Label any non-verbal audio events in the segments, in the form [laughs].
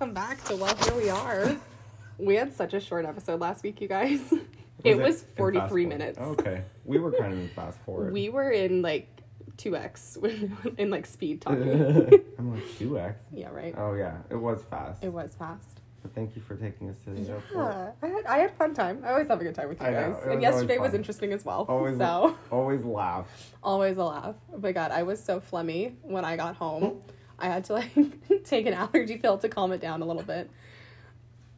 welcome back to Well Here We Are. We had such a short episode last week, you guys. [laughs] it was in 43 forward? minutes. Okay. We were kind of in fast forward. We were in like 2x [laughs] in like speed [laughs] talking. I'm like 2x. yeah, right. Oh, yeah. It was fast. It was fast. But thank you for taking us to the airport. Yeah, I had I had fun time. I always have a good time with you I guys. it was And yesterday was interesting as well. Always, so always laugh. always a laugh. Oh my god, I was so phlegmy when I got home. I had to like [laughs] take an allergy pill to calm it down a little bit.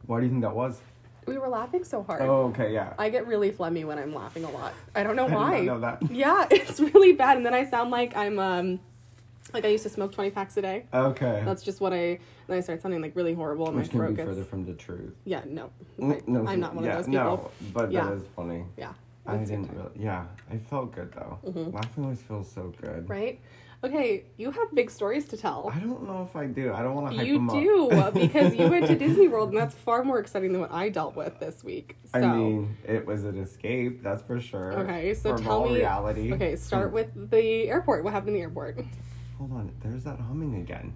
Why do you think that was? We were laughing so hard. Oh, okay, yeah. I get really phlegmy when I'm laughing a lot. I don't know [laughs] I why. know that. [laughs] Yeah, it's really bad, and then I sound like I'm um, like I used to smoke twenty packs a day. Okay. That's just what I. Then I start sounding like really horrible, and Which my can throat be gets. further from the truth. Yeah, no, Mm, I, no, I'm not one yeah, of those people. No, but Yeah. that is funny. Yeah, I didn't really, yeah, I felt good though. Laughing always feels so good. right. Okay, you have big stories to tell. I don't know if I do. I don't want to hype You them do up. Uh, [laughs] because you went to Disney World, and that's far more exciting than what I dealt with this week. So, I mean, it was an escape, that's for sure. okay, so From tell me. reality. Okay, start hmm. with the airport. What happened in the airport? Hold on, there's that humming again.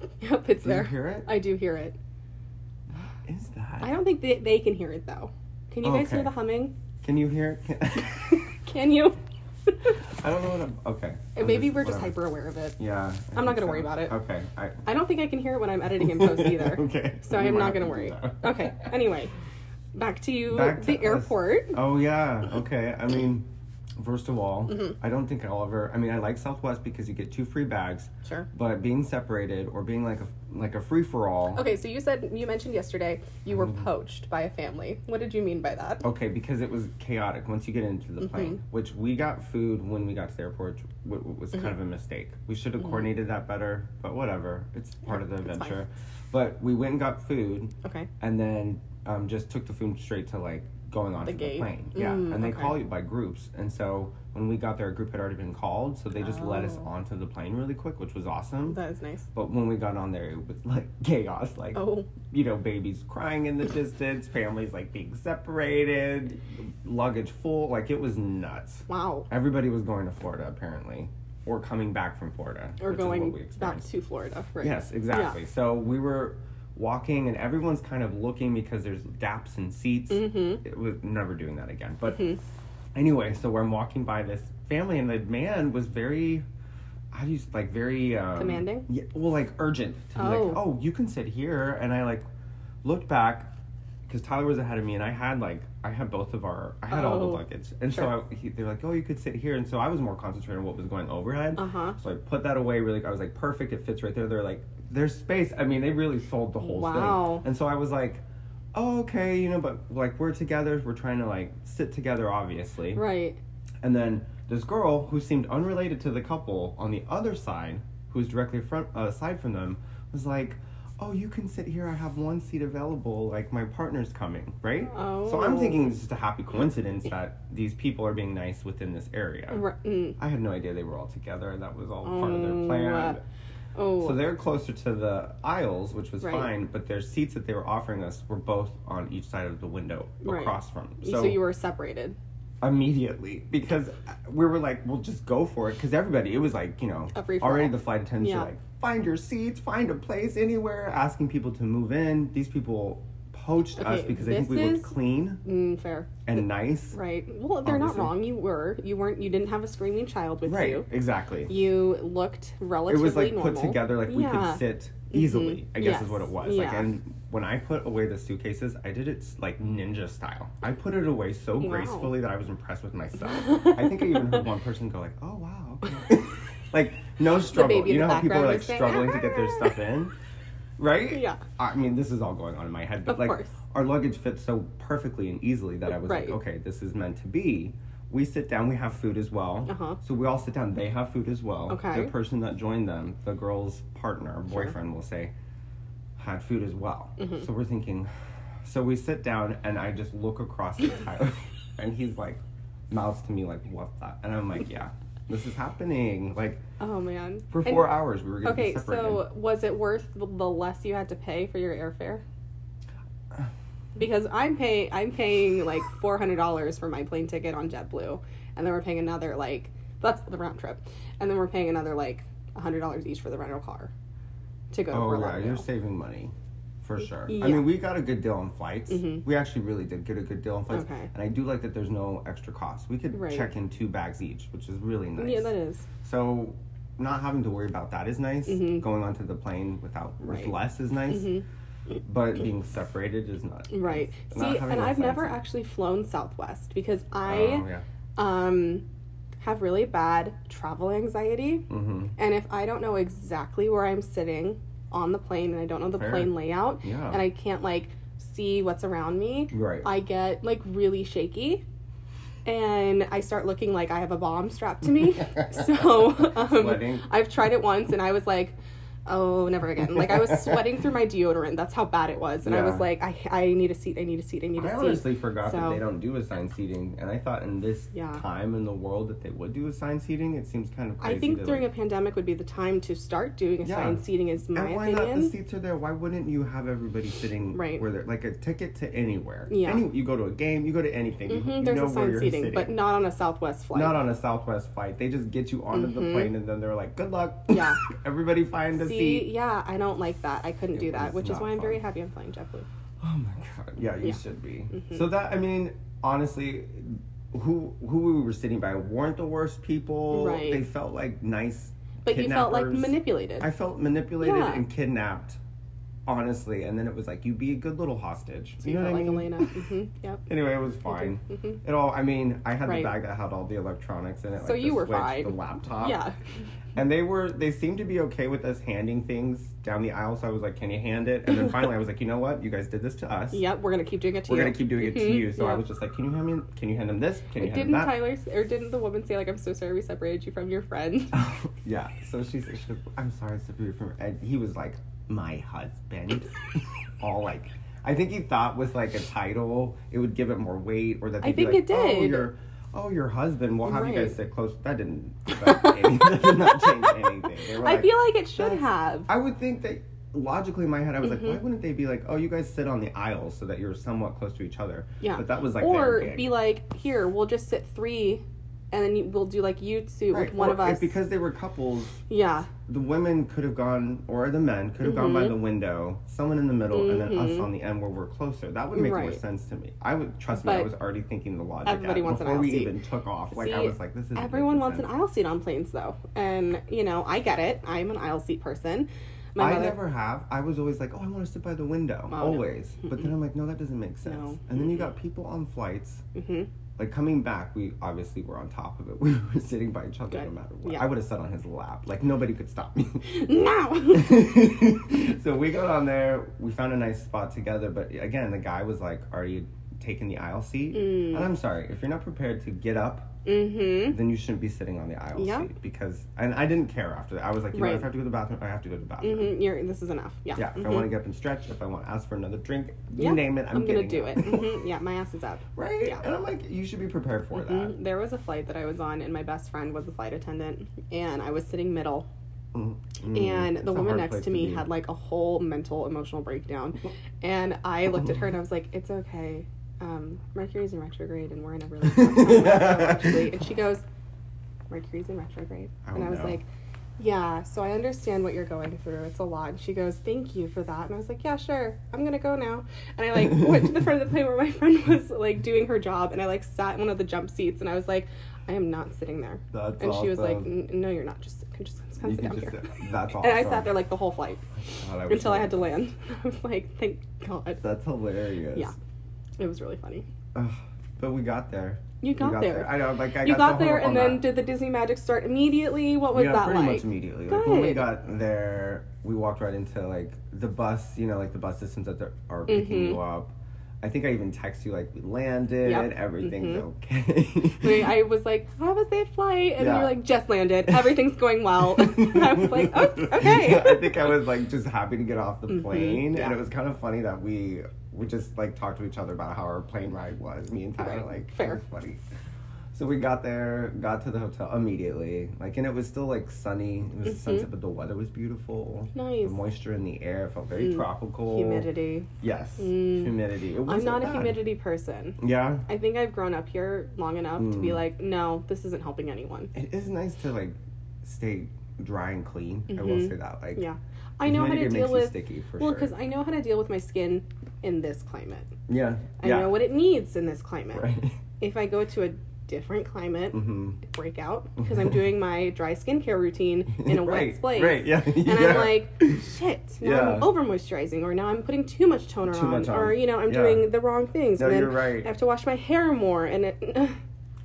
[laughs] Yep, it's Do you there. hear it? I do hear it. Is that? I don't think they, they can hear it though. Can you guys hear the humming? Can you hear? it? Can... [laughs] Can you? I don't know what I'm. Okay. I'm maybe we're just whatever. hyper aware of it. Yeah. I I'm not gonna so. worry about it. Okay. I. I don't think I can hear it when I'm editing in post either. [laughs] okay. So I'm not gonna worry. Okay. Anyway, back to you. Back to the us. airport. Oh yeah. Okay. I mean, first of all, Mm-hmm. I don't think I'll ever. I mean, I like Southwest because you get two free bags, Sure. but being separated or being like a like a free for all. Okay, so you said you mentioned yesterday you were Mm-hmm. poached by a family. What did you mean by that? Okay, because it was chaotic once you get into the plane, Mm-hmm. which we got food when we got to the airport, which was kind Mm-hmm. of a mistake. We should have coordinated that better, but whatever. It's part of the adventure. But we went and got food, Okay. and then um, just took the food straight to like going onto The the, gate. plane. Yeah, Mm, and they okay. call you by groups, and so when we got there, a group had already been called, so they just let us Oh. onto the plane really quick, which was awesome. That is nice. But when we got on there, it was like [laughs] chaos. Like Oh, you know, babies crying in the distance, families like being separated, luggage full. Like it was nuts. wow. Everybody was going to Florida apparently, or coming back from Florida, Or going back to Florida, right? Yes, exactly. So we were walking, and everyone's kind of looking because there's gaps in seats. Mm-hmm. It was never doing that again. But Mhm. anyway, so I'm walking by this family, and the man was very. I used like very um, Commanding? Yeah, well, like urgent. To be Oh. like, oh, you can sit here, and I like looked back because Tyler was ahead of me, and I had like I had both of our I had all the Oh, luggage, and sure. so I, he, they were like, oh, you could sit here, and so I was more concentrated on what was going overhead. Uh huh. So I put that away really. I was like, perfect. It fits right there. They're like, there's space. I mean, they really sold the whole Wow. thing. And so I was like, oh, okay, you know, but like we're together. We're trying to like sit together, obviously. Right. And then this girl who seemed unrelated to the couple on the other side, who's directly front uh, aside from them, was like. Oh, you can sit here. I have one seat available. Like my partner's coming, right? Oh. So I'm Oh. thinking it's just a happy coincidence that these people are being nice within this area. Right. Mm. I had no idea they were all together. That was all part of their Oh, plan. Oh. So they're closer to the aisles, which was Right. fine, but their seats that they were offering us were both on each side of the window Right. across from. so, So, you were separated. immediately, because we were like, we'll just go for it. Because everybody, it was like, you know, already the flight attendants Yeah. are like, find your seats, find a place anywhere, asking people to move in. These people poached us because they think we looked is- clean Mm, fair. and nice. Right. Well, they're not wrong. You were. You weren't. You didn't have a screaming child with Right, you. exactly. You looked relatively. it was like normal. put together like we Yeah. could sit easily i guess is what it Yes. was like and when i put away the suitcases i did it like ninja style i put it away so Wow. gracefully that i was impressed with myself [laughs] i think i even heard one person go like oh wow okay." [laughs] like no struggle you know how people are like struggling to get their stuff in right Yeah. i mean this is all going on in my head but Of like course. our luggage fits so perfectly and easily that i was Right. like okay this is meant to be we sit down we have food as well Uh-huh. so we all sit down they have food as well Okay. the person that joined them, the girl's partner, boyfriend, will say, had food as well. Mm-hmm. So we're thinking, so we sit down and I just look across the Tyler [laughs] and he's like, mouths to me like, what that? And I'm like, yeah, this is happening. Like Oh man. for And- four hours we were to Okay, so was it worth the less you had to pay for your airfare? [sighs] Because I'm paying, I'm paying like four hundred dollars for my plane ticket on JetBlue, and then we're paying another like that's the round trip, and then we're paying another like hundred dollars each for the rental car to go to oh Fort yeah, you're saving money. For sure. I mean, we got a good deal on flights. Mhm. We actually really did get a good deal on flights. Okay. And I do like that there's no extra cost. We could Right. check in two bags each, which is really nice. Yeah, that is. So not having to worry about that is nice. Mhm. Going onto the plane without with less is nice. Mhm. But being separated is not. Right. Not See, having and I've never actually flown Southwest because I Oh yeah. um have really bad travel anxiety. Mm-hmm. And if I don't know exactly where I'm sitting on the plane and I don't know the Fair. plane layout Yeah. and I can't like see what's around me, Right. I get like really shaky. And I start looking like I have a bomb strapped to me. [laughs] so um, I've tried it once and I was like, oh, never again. Like I was [laughs] sweating through my deodorant. That's how bad it was. And I was like, I, I need a seat. I need a seat. I need a I seat. I honestly forgot that they don't do assigned seating, and I thought in this Yeah. time in the world that they would do assigned seating. It seems kind of crazy. I think during like, a pandemic would be the time to start doing Yeah. assigned seating. Is my and why not? opinion. The seats are there. Why wouldn't you have everybody sitting Right. where they're like a ticket to anywhere? Yeah. Any, you go to a game, you go to anything. you- hmm you there's know where assigned you're seating, sitting. but not on a Southwest flight. Not on a Southwest flight. They just get you onto the Mhm. plane and then they're like, "Good luck." Yeah. [laughs] Everybody find a See, yeah, I don't like that. I couldn't It do that, which is why I'm very happy I'm flying JetBlue. Oh my god. Yeah, you Yeah. should be. Mhm. So that I mean, honestly, who who we were sitting by weren't the worst people. Right. They felt like nice. But you felt like manipulated. I felt manipulated Yeah. and kidnapped. Honestly, and then it was like you'd be a good little hostage. so you you know felt what like I mean? Elena. hmm [laughs] Yep. Anyway, it was fine. hmm It all. I mean, I had Right. the bag that had all the electronics in it. So like you the were Switch, fine. The laptop. Yeah. And they were. They seemed to be okay with us handing things down the aisle. So I was like, "Can you hand it?" And then [laughs] finally, I was like, "You know what? You guys did this to us. Yep. We're gonna keep doing it to you. We're gonna keep doing it to Mhm, you." So I was just like, "Can you hand me? Can you hand him this? Can you hand him Didn't that?" Tyler or didn't the woman say like I'm so sorry we separated you from your friend? [laughs] yeah. So she said, "I'm sorry, separated From and he was like, "My husband," [laughs] all like. I think he thought with like a title, it would give it more weight, or that I they'd be think like, it "Oh, did. your, oh, your husband." We'll have you guys sit close. That didn't. That, [laughs] that did not change anything. They were I like- feel like it should "That's- have. I would think that logically in my head, I was like, why Mhm. wouldn't they be like, oh, you guys sit on the aisles so that you're somewhat close to each other? Yeah. But that was like or gig. be like, here, we'll just sit three, and then you, we'll do like you two Right, with one or of us. because they were couples, yeah. the women could have gone, or the men could have gone by Mhm. the window, someone in the middle, and then us Mhm. on the end where we're closer. That would make more sense to me. I would trust me. I was already thinking the logic everybody wants an before aisle we seat. even took off. Like I was like, this is Everyone wants an aisle seat on planes, though, and you know I get it. I'm an aisle seat person. My I mother, never have. I was always like, oh, I want to sit by the window, Oh, no. always. But then I'm like, no, that doesn't make sense. No. And then you got people on flights hmm like coming back, we obviously were on top of it. [laughs] We were sitting by each other no matter what. Yeah. I would have sat on his lap. Like nobody could stop me. [laughs] No. [laughs] so we got on there. We found a nice spot together. But again, the guy was like already taking the aisle seat. Mm. And I'm sorry, if you're not prepared to get up, mm-hmm. then you shouldn't be sitting on the aisle Yeah. seat because. And I didn't care after that. I was like, you know, Right. if I have to go to the bathroom, I have to go to the bathroom. Mm-hmm. You're. This is enough. Yeah. Yeah, if I Mhm. want to get up and stretch, if I want to ask for another drink, you Yeah, name it, I'm, I'm gonna do it. hmm [laughs] Yeah, my ass is up. Right? Yeah. And I'm like, you should be prepared for that. Mhm. There was a flight that I was on, and my best friend was the flight attendant, and I was sitting middle, Mm, and the a woman next to me be. had like a whole mental emotional breakdown, and I looked at her [laughs] and I was like, "It's okay, um, Mercury's in retrograde, and we're in a really tough time [laughs] actually." And she goes, "Mercury's in retrograde," Oh, and I was no. like. Yeah, so I understand what you're going through. It's a lot. And she goes, Thank you for that. And I was like, Yeah, sure. I'm gonna go now. And I like went to the front of the plane where my [laughs] friend was like doing her job and I like sat in one of the jump seats and I was like, I am not sitting there. That's and she was like, No, you're not. Just, just, just You sit down just here. sit- That's awesome. And I sat there like the whole flight God, wish until I had to land. [laughs] I was like, Thank God. That's hilarious. Yeah. It was really funny. Ugh, but we got there. You We got, there. I know, like I you got, got there, and then that. did the Disney magic start immediately? What was yeah, that pretty like? much immediately. Like when we got there, we walked right into like the bus. You know, like the bus systems that are picking Mhm. you up. I think I even text you like we landed, Yep. everything's Mhm. okay. I I was like, "Have a safe flight," and Yeah. you're like, "Just landed. [laughs] Everything's going well." [laughs] I was like, oh, "Okay." I think I was like just happy to get off the Mhm, plane, yeah. and it was kind of funny that we we just like talked to each other about how our plane ride was. Me and Tyler, Right. like, Fair. it funny. So we got there, got to the hotel immediately, like, and it was still like sunny. It was Mhm. sunset, but the weather was beautiful. Nice. The moisture in the air felt very Mm. tropical. Humidity. Yes, Mm. humidity. It I'm not a humidity person. Yeah, I think I've grown up here long enough to be Mm. like, no, this isn't helping anyone. it is nice to like stay dry and clean. I will Mhm. say that. Like, Yeah. I know how to deal with sticky for well sure. because I know how to deal with my skin in this climate. yeah, I yeah, know what it needs in this climate. right. [laughs] If I go to a different climate, hmm break out because I'm [laughs] doing my dry skincare routine in a [laughs] right, wet place. Right. Yeah. And yeah. I'm like, shit, now Yeah. I'm over moisturizing, or now I'm putting too much toner Too on, much on. or you know, I'm Yeah. doing the wrong things. no, and then you're right. I have to wash my hair more, and it,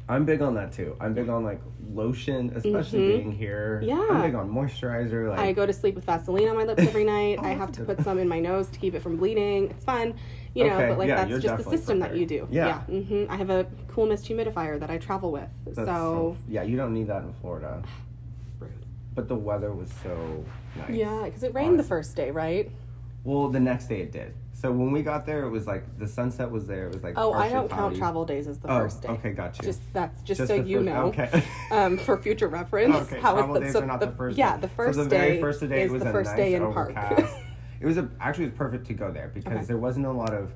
I'm big on that too. I'm big on like lotion, especially Mhm. being here. Yeah. I'm big on moisturizer. Like I go to sleep with Vaseline on my lips every night. Oh, I have to put some in my nose to keep it from bleeding. It's fun, you know, Okay, but like yeah, that's just the system that you do. prepared. Yeah. hmm I have a cool mist humidifier that I travel with. that's so, yeah, you don't need that in Florida. [sighs] But the weather was so nice. yeah, because it rained the first day, right? Well, the next day it did. So when we got there, it was like the sunset was there. It was like Oh, I don't count travel days as the Oh, first day. okay, got you. Just that's just, Just so you first- know. Okay. [laughs] Um, for future reference, [laughs] Okay, how travel the, days so are not the first Yeah, day. the first so the day very first day is was the a first nice day in park. overcast. it was a, actually it was perfect to go there because Okay. there wasn't a lot of,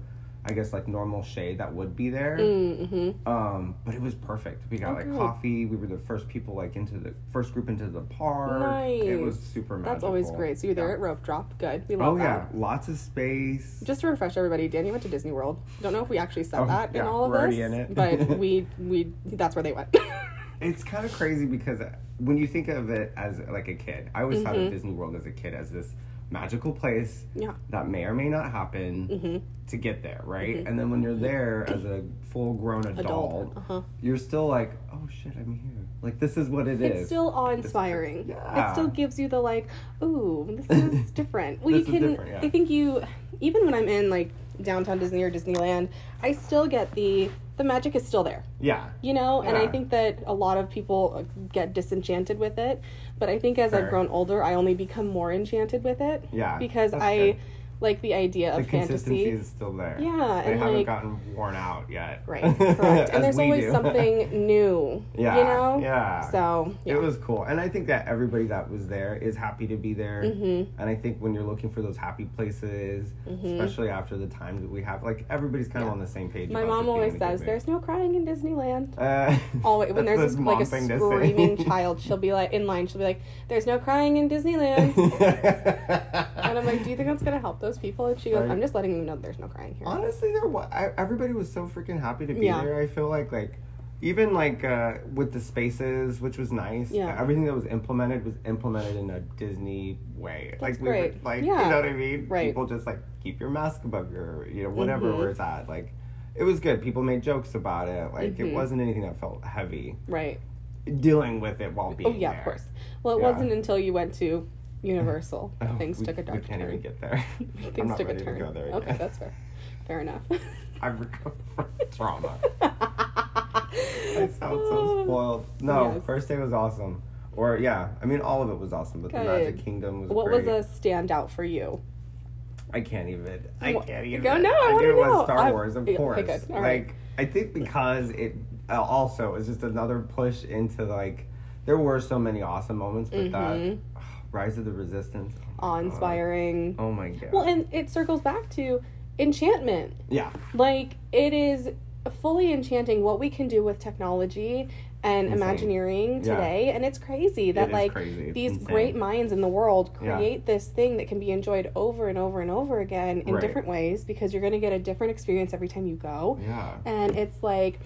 I guess like normal shade that would be there. mm-hmm. Um, but it was perfect. We got Oh, like good. coffee. We were the first people like into the first group into the park. Nice. It was super magical. That's always great. So you're there Yeah. at rope drop. Good. We love. Oh yeah, that. lots of space. Just to refresh everybody, Danny went to Disney World. Don't know if we actually said Oh, that yeah, in all of we're this, in it. but [laughs] we we that's where they went. [laughs] It's kind of crazy because when you think of it as like a kid, I always thought Mhm. of Disney World as a kid as this magical place yeah. that may or may not happen Mm-hmm. to get there, right? Mhm. And then when you're there as a full grown adult, Adult. Uh huh. you're still like, oh shit, I'm here. Like this is what it is. It's still awe inspiring. Yeah. It still gives you the like, ooh, this is [laughs] different. Well, you can. different, yeah. I think you, even when I'm in like downtown Disney or Disneyland, I still get the the magic is still there. yeah. You know, and I think that a lot of people uh, get disenchanted with it. But I think as I've grown older, I only become more enchanted with it Yeah. because I good. Like the idea the of consistency fantasy. is still there. Yeah, They and haven't like gotten worn out yet. right, [laughs] correct. And there's always do. something [laughs] new. Yeah. you know. Yeah. So yeah. It was cool. And I think that everybody that was there is happy to be there. Mm-hmm. And I think when you're looking for those happy places, especially after the times that we have, like everybody's kind of on the same page. My mom always in a good says there's no crying in Disneyland. [laughs] Uh, Always when there's the a, like a mom thing to say. screaming child, she'll be like in line. She'll be like, "There's no crying in Disneyland," and I'm like, "Do you think that's gonna help those people?" And she goes, Right. "I'm just letting them know there's no crying here." Honestly, there was I, everybody was so freaking happy to be Yeah. there. I feel like like even like uh, with the spaces, which was nice. Yeah. everything that was implemented was implemented in a Disney way. That's like we great. Were, like Yeah. you know what I mean? Right. People just like keep your mask above your you know whatever Mhm. where it's at. Like it was good. People made jokes about it. Like Mhm. it wasn't anything that felt heavy. Right. Dealing with it while being Oh yeah, there. of course. Well, it Yeah. wasn't until you went to Universal [laughs] Oh, things we, took a dark turn. we can't turn. even get there. [laughs] things took a turn. to there. okay, that's fair. Fair enough. [laughs] I've recovered from trauma. I sound so spoiled. No, Yes. first day was awesome. Or yeah, I mean all of it was awesome, but the Magic Kingdom was what great. was a standout for you? I can't even. I can't even. Go, no, I knew wanna it was know. Star I- Wars, of okay, course. good. All right. like I think because it uh, also is just another push into like there were so many awesome moments, but that Mhm. Rise of the Resistance, oh awe inspiring. Oh my god. Well, and it circles back to enchantment. yeah, Like it is fully enchanting what we can do with technology and Insane. imagineering Yeah. today and it's crazy that is like crazy. These insane. great minds in the world Yeah. create this thing that can be enjoyed over and over and over again in Right. different ways because you're going to get a different experience every time you go yeah. and it's like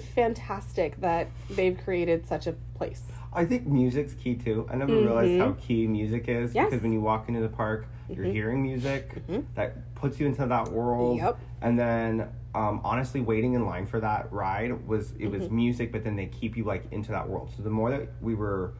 fantastic that they've created such a place I think music's key too. I never realized Mhm. how key music is Yes. because when you walk into the park, you're Mhm. hearing music Mhm. that puts you into that world. Yep. And then, um, honestly, waiting in line for that ride was it was Mhm. music, but then they keep you like into that world. So the more that we were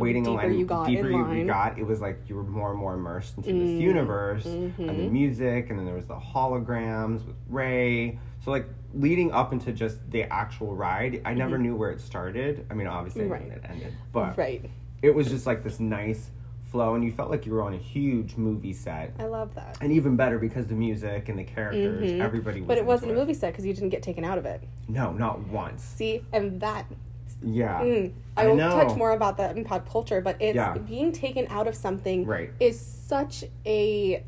waiting in deeper line, you got deeper you line. got, it was like you were more and more immersed into this Mm. universe and the Mhm. music, and then there was the holograms with Rey. So like leading up into just the actual ride, I never Mhm. knew where it started. I mean, obviously I knew Right. when it ended, but right it was just like this nice flow, and you felt like you were on a huge movie set. i love that And even better because the music and the characters, Mhm. everybody was. but it wasn't a movie set because you didn't get taken out of it No, not once. see and that Yeah. Mm, I I will know. touch more about that in pop culture, but it's Yeah. being taken out of something Right. is such a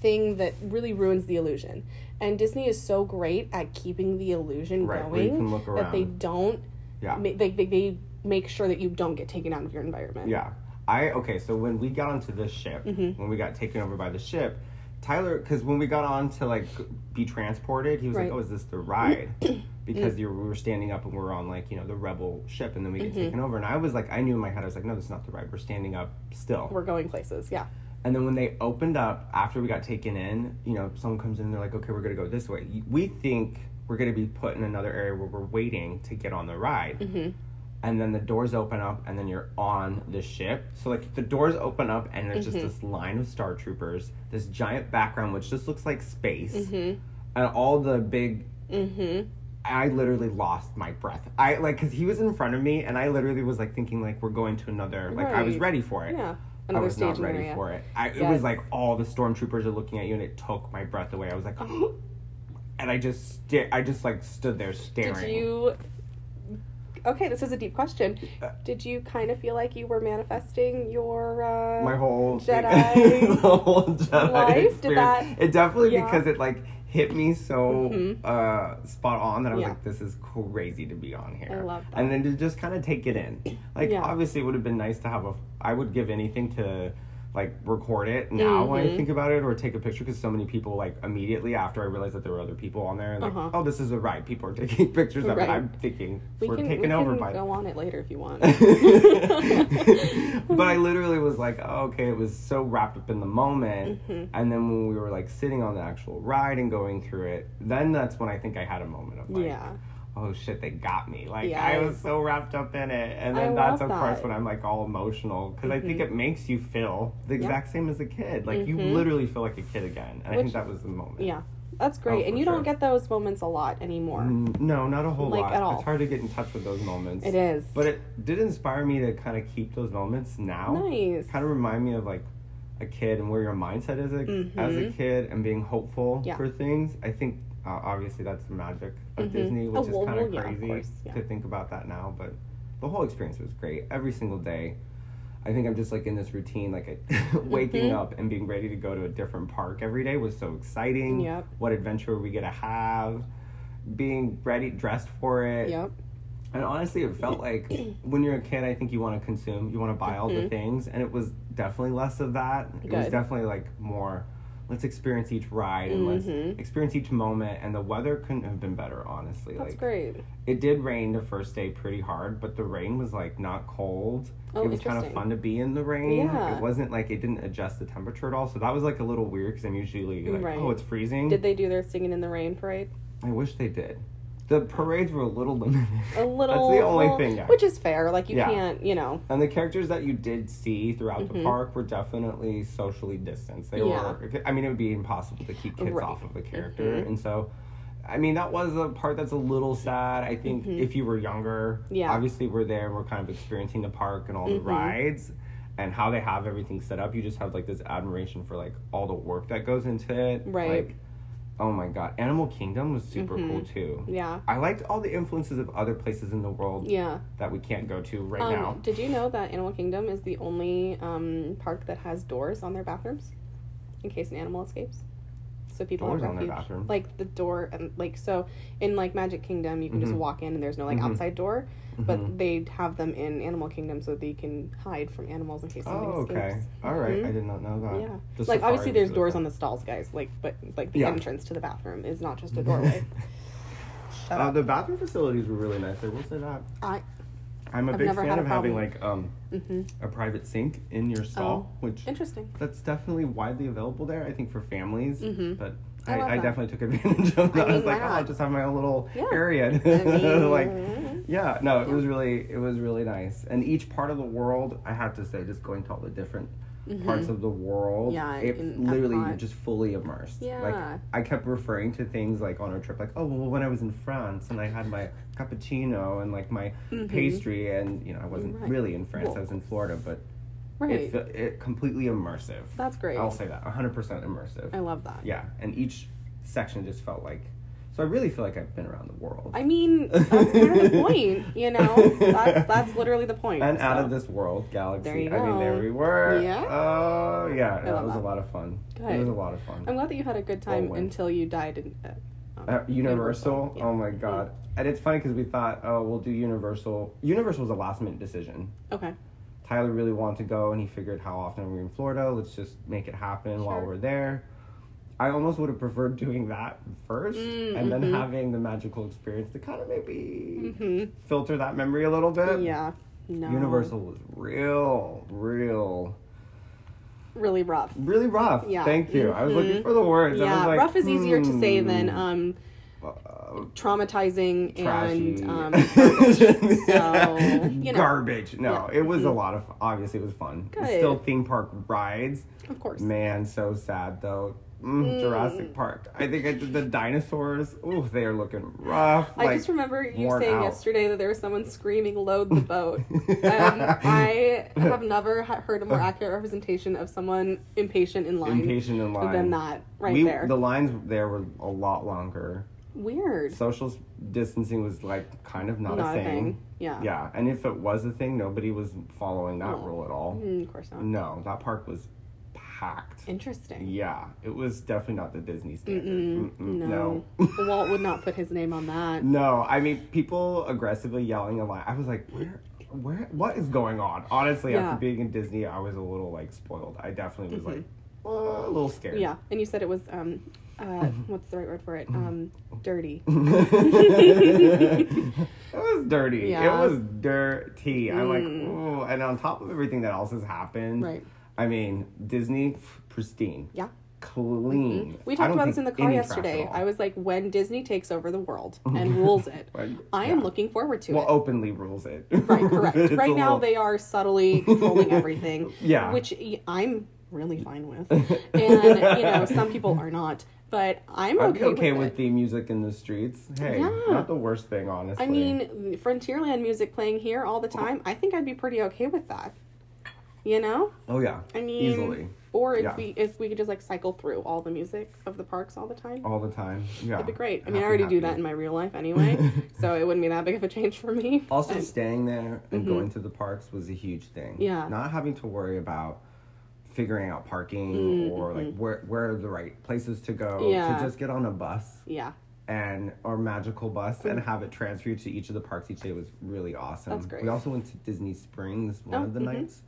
thing that really ruins the illusion. And Disney is so great at keeping the illusion Right, going that they don't. Yeah. ma- they, they, they make sure that you don't get taken out of your environment. Yeah. I okay. So when we got onto this ship, Mm-hmm. when we got taken over by the ship, Tyler, because when we got on to like be transported, he was Right. like, "Oh, is this the ride?" [clears throat] Because you we were standing up and we were on like you know the rebel ship, and then we get Mm-hmm. taken over. And I was like, I knew in my head, I was like, "No, this is not the ride. We're standing up still." We're going places. Yeah. And then when they opened up after we got taken in, you know, someone comes in and they're like, okay, we're going to go this way. We think we're going to be put in another area where we're waiting to get on the ride. Mm-hmm. And then the doors open up and then you're on the ship. So, like, the doors open up and there's Mm-hmm. just this line of Star Troopers, this giant background, which just looks like space, Mm-hmm. and all the big Mm-hmm. I literally lost my breath. I like because he was in front of me, and I literally was like thinking like we're going to another. Like I was ready for it. Yeah. I was not ready area. for it. I, It was like all the stormtroopers are looking at you, and it took my breath away. I was like, [gasps] and I just sta- I just like stood there staring. Did you? Okay, this is a deep question. Uh, Did you kind of feel like you were manifesting your uh, my whole Jedi [laughs] whole Jedi life? Did that- It definitely Yeah. because it like hit me so Mhm. uh, spot on that I was Yeah. like, this is crazy to be on here. I love that. And then to just kind of take it in. Like Yeah. obviously it would have been nice to have a. I would give anything to like record it now when I Mhm. think about it or take a picture because so many people like immediately after I realized that there were other people on there and like Uh-huh. oh this is a ride people are [laughs] taking pictures of Right. it I'm thinking We we're can, taken we over can by go on it later if you want. [laughs] but I literally was like, oh, okay, it was so wrapped up in the moment. Mhm. And then when we were like sitting on the actual ride and going through it, then that's when I think I had a moment of like, yeah. Oh shit, they got me. Like I was so wrapped up in it. And I then that's love of course when I'm like all emotional because I think Mhm. it makes you feel the Yeah. exact same as a kid. Like you Mhm. literally feel like a kid again. And I think that was the moment. Yeah. That's great. Oh, and you sure. don't get those moments a lot anymore. No, not a whole Like, lot. at all. It's hard to get in touch with those moments. It is. But it did inspire me to kind of keep those moments now. nice. kind of remind me of like a kid and where your mindset is a, as a Mhm. kid and being hopeful Yeah. for things. I think uh, obviously that's the magic of Mhm. Disney, Oh, which is well, kind of well, yeah, of crazy yeah. to think about that now. But the whole experience was great every single day. I think I'm just like in this routine, like I- [laughs] waking Mhm. up and being ready to go to a different park every day was so exciting. Yep. What adventure are we get to have, being ready, dressed for it. Yep. And honestly, it felt like [clears throat] when you're a kid, I think you want to consume, you want to buy all the Mhm. things, and it was definitely less of that. It was definitely like more, let's experience each ride and Mhm. let's experience each moment. And the weather couldn't have been better, honestly. That's like great. it did rain the first day pretty hard, but the rain was like not cold. Oh, it was kind of fun to be in the rain. Yeah. It wasn't like it didn't adjust the temperature at all, so that was like a little weird because I'm usually like, Right. oh, it's freezing. Did they do their singing in the rain parade? I wish they did. The parades were a little limited. [laughs] A little. That's the only thing. Yeah. Which is fair. Like you Yeah. can't, you know. And the characters that you did see throughout the Mhm. park were definitely socially distanced. They Yeah. were. I mean, it would be impossible to keep kids Right. off of a character, Mhm. and so. I mean, that was a part that's a little sad. I think Mhm. if you were younger, Yeah. obviously we're there and we're kind of experiencing the park and all the Mhm. rides and how they have everything set up. You just have like this admiration for like all the work that goes into it. Right. Like, oh my god, Animal Kingdom was super Mhm. cool too. Yeah. I liked all the influences of other places in the world Yeah. that we can't go to right um, now. Did you know that Animal Kingdom is the only um, park that has doors on their bathrooms in case an animal escapes? So people Doors have on their refuge. bathroom? Like the door and like so in like Magic Kingdom you can just Mhm. walk in and there's no like Mhm. outside door, but Mhm. they have them in Animal Kingdom so they can hide from animals in case something Oh, okay. escapes. All right. Mhm. I did not know that. Yeah. The like obviously there's doors on the stalls, guys. Like but like the Yeah. entrance to the bathroom is not just a [laughs] doorway. Uh, the bathroom facilities were really nice. I will say that. I I'm a I've big fan of having like um hmm a private sink in your stall, which Interesting. that's definitely widely available there. I think for families, Mhm. but I I, I, definitely took advantage of that. I, mean, was like, oh, I'll just have my own little Yeah. area. [laughs] I mean, like, yeah, no, it was really, it was really nice. And each part of the world, I have to say, just going to all the different parts of the world, Yeah, it in literally you're just fully immersed. Yeah. Like I kept referring to things like on our trip, like, oh well, when I was in France and I had my cappuccino and like my Mhm. pastry, and you know I wasn't Right. really in France, Well, I was in Florida, but Right. it, it completely immersive. That's great. I'll say that, 100% immersive. I love that. Yeah, and each section just felt like. So I really feel like I've been around the world. I mean, that's kind of the point, you know. That's that's literally the point. and out of this world galaxy. There you I mean, there we were. Yeah. Oh yeah, I it was a lot of fun. It was a lot of fun. I'm glad that you had a good time until you died in uh, um, Uh, Universal. Yeah. Oh my god. And it's funny because we thought, oh, we'll do Universal. Universal was a last minute decision. Okay. Tyler really wanted to go, and he figured how often we're in Florida. Let's just make it happen while we're there. I almost would have preferred doing that 1st Mm, and then mhm. having the magical experience to kind of maybe hmm filter that memory a little bit. Yeah. No. Universal was real, real, Really rough. really rough. Yeah. Thank you. I was looking Mhm. for the words. I Yeah, was like, rough is easier to say than hmm, um, uh, traumatizing trashy. and um, garbage. [laughs] So, you know. garbage. No, Yeah. it was a Mhm. lot of. Obviously, it was fun. Good. Still theme park rides. of course. Man, so sad though. Mm, Mm. Jurassic Park. I think I did the dinosaurs. Ooh, they are looking rough. I like, just remember you saying out. yesterday that there was someone screaming, "Load the boat." and [laughs] I [laughs] have never heard a more accurate representation of someone impatient in line impatient in line. than that right we, there. The lines there were a lot longer. Weird. Social distancing was like kind of not, Not a thing. Yeah. Yeah, and if it was a thing, nobody was following that No. rule at all. Mm, of course not. No, that park was packed. Interesting. Yeah, it was definitely not the Disney standard. Mm-mm, Mm-mm, no. Walt would not put his name on that. No, I mean people aggressively yelling a lot. I was like, where, where, what is going on? Honestly, Yeah. after being in Disney, I was a little like spoiled. I definitely was Mhm. like uh, a little scared. Yeah, and you said it was um, uh, [laughs] what's the right word for it? Um, dirty. [laughs] it was dirty. Yeah. It was dirty. I'm like, Mm. ooh. And on top of everything that else has happened, Right. I mean, Disney, f- pristine, Yeah. clean. We talked about this in the car yesterday. I was like, when Disney takes over the world [laughs] and rules it, Well, I am yeah. looking forward to Well, it. Well, openly rules it. Right, correct. Right now, little- they are subtly controlling everything. Yeah. Which I'm really fine with. And, you know, some people are not. But I'm I'd okay, okay with, with it. the music in the streets. Hey, Yeah. not the worst thing, honestly. I mean, Frontierland music playing here all the time, I think I'd be pretty okay with that. You know? oh yeah, I mean, easily, Or if Yeah. we if we could just like cycle through all the music of the parks all the time. all the time. Yeah, That'd be great. I mean, I Happy, already do that in my real life anyway, [laughs] so it wouldn't be that big of a change for me. Also, And- staying there and Mhm. going to the parks was a huge thing. Yeah. Not having to worry about figuring out parking Mm, or like mhm. where where are the right places to go. Yeah. To just get on a bus yeah, and or magical bus and have it transfer you to each of the parks each day was really awesome. That's great. We also went to Disney Springs one Oh, of the mhm. nights,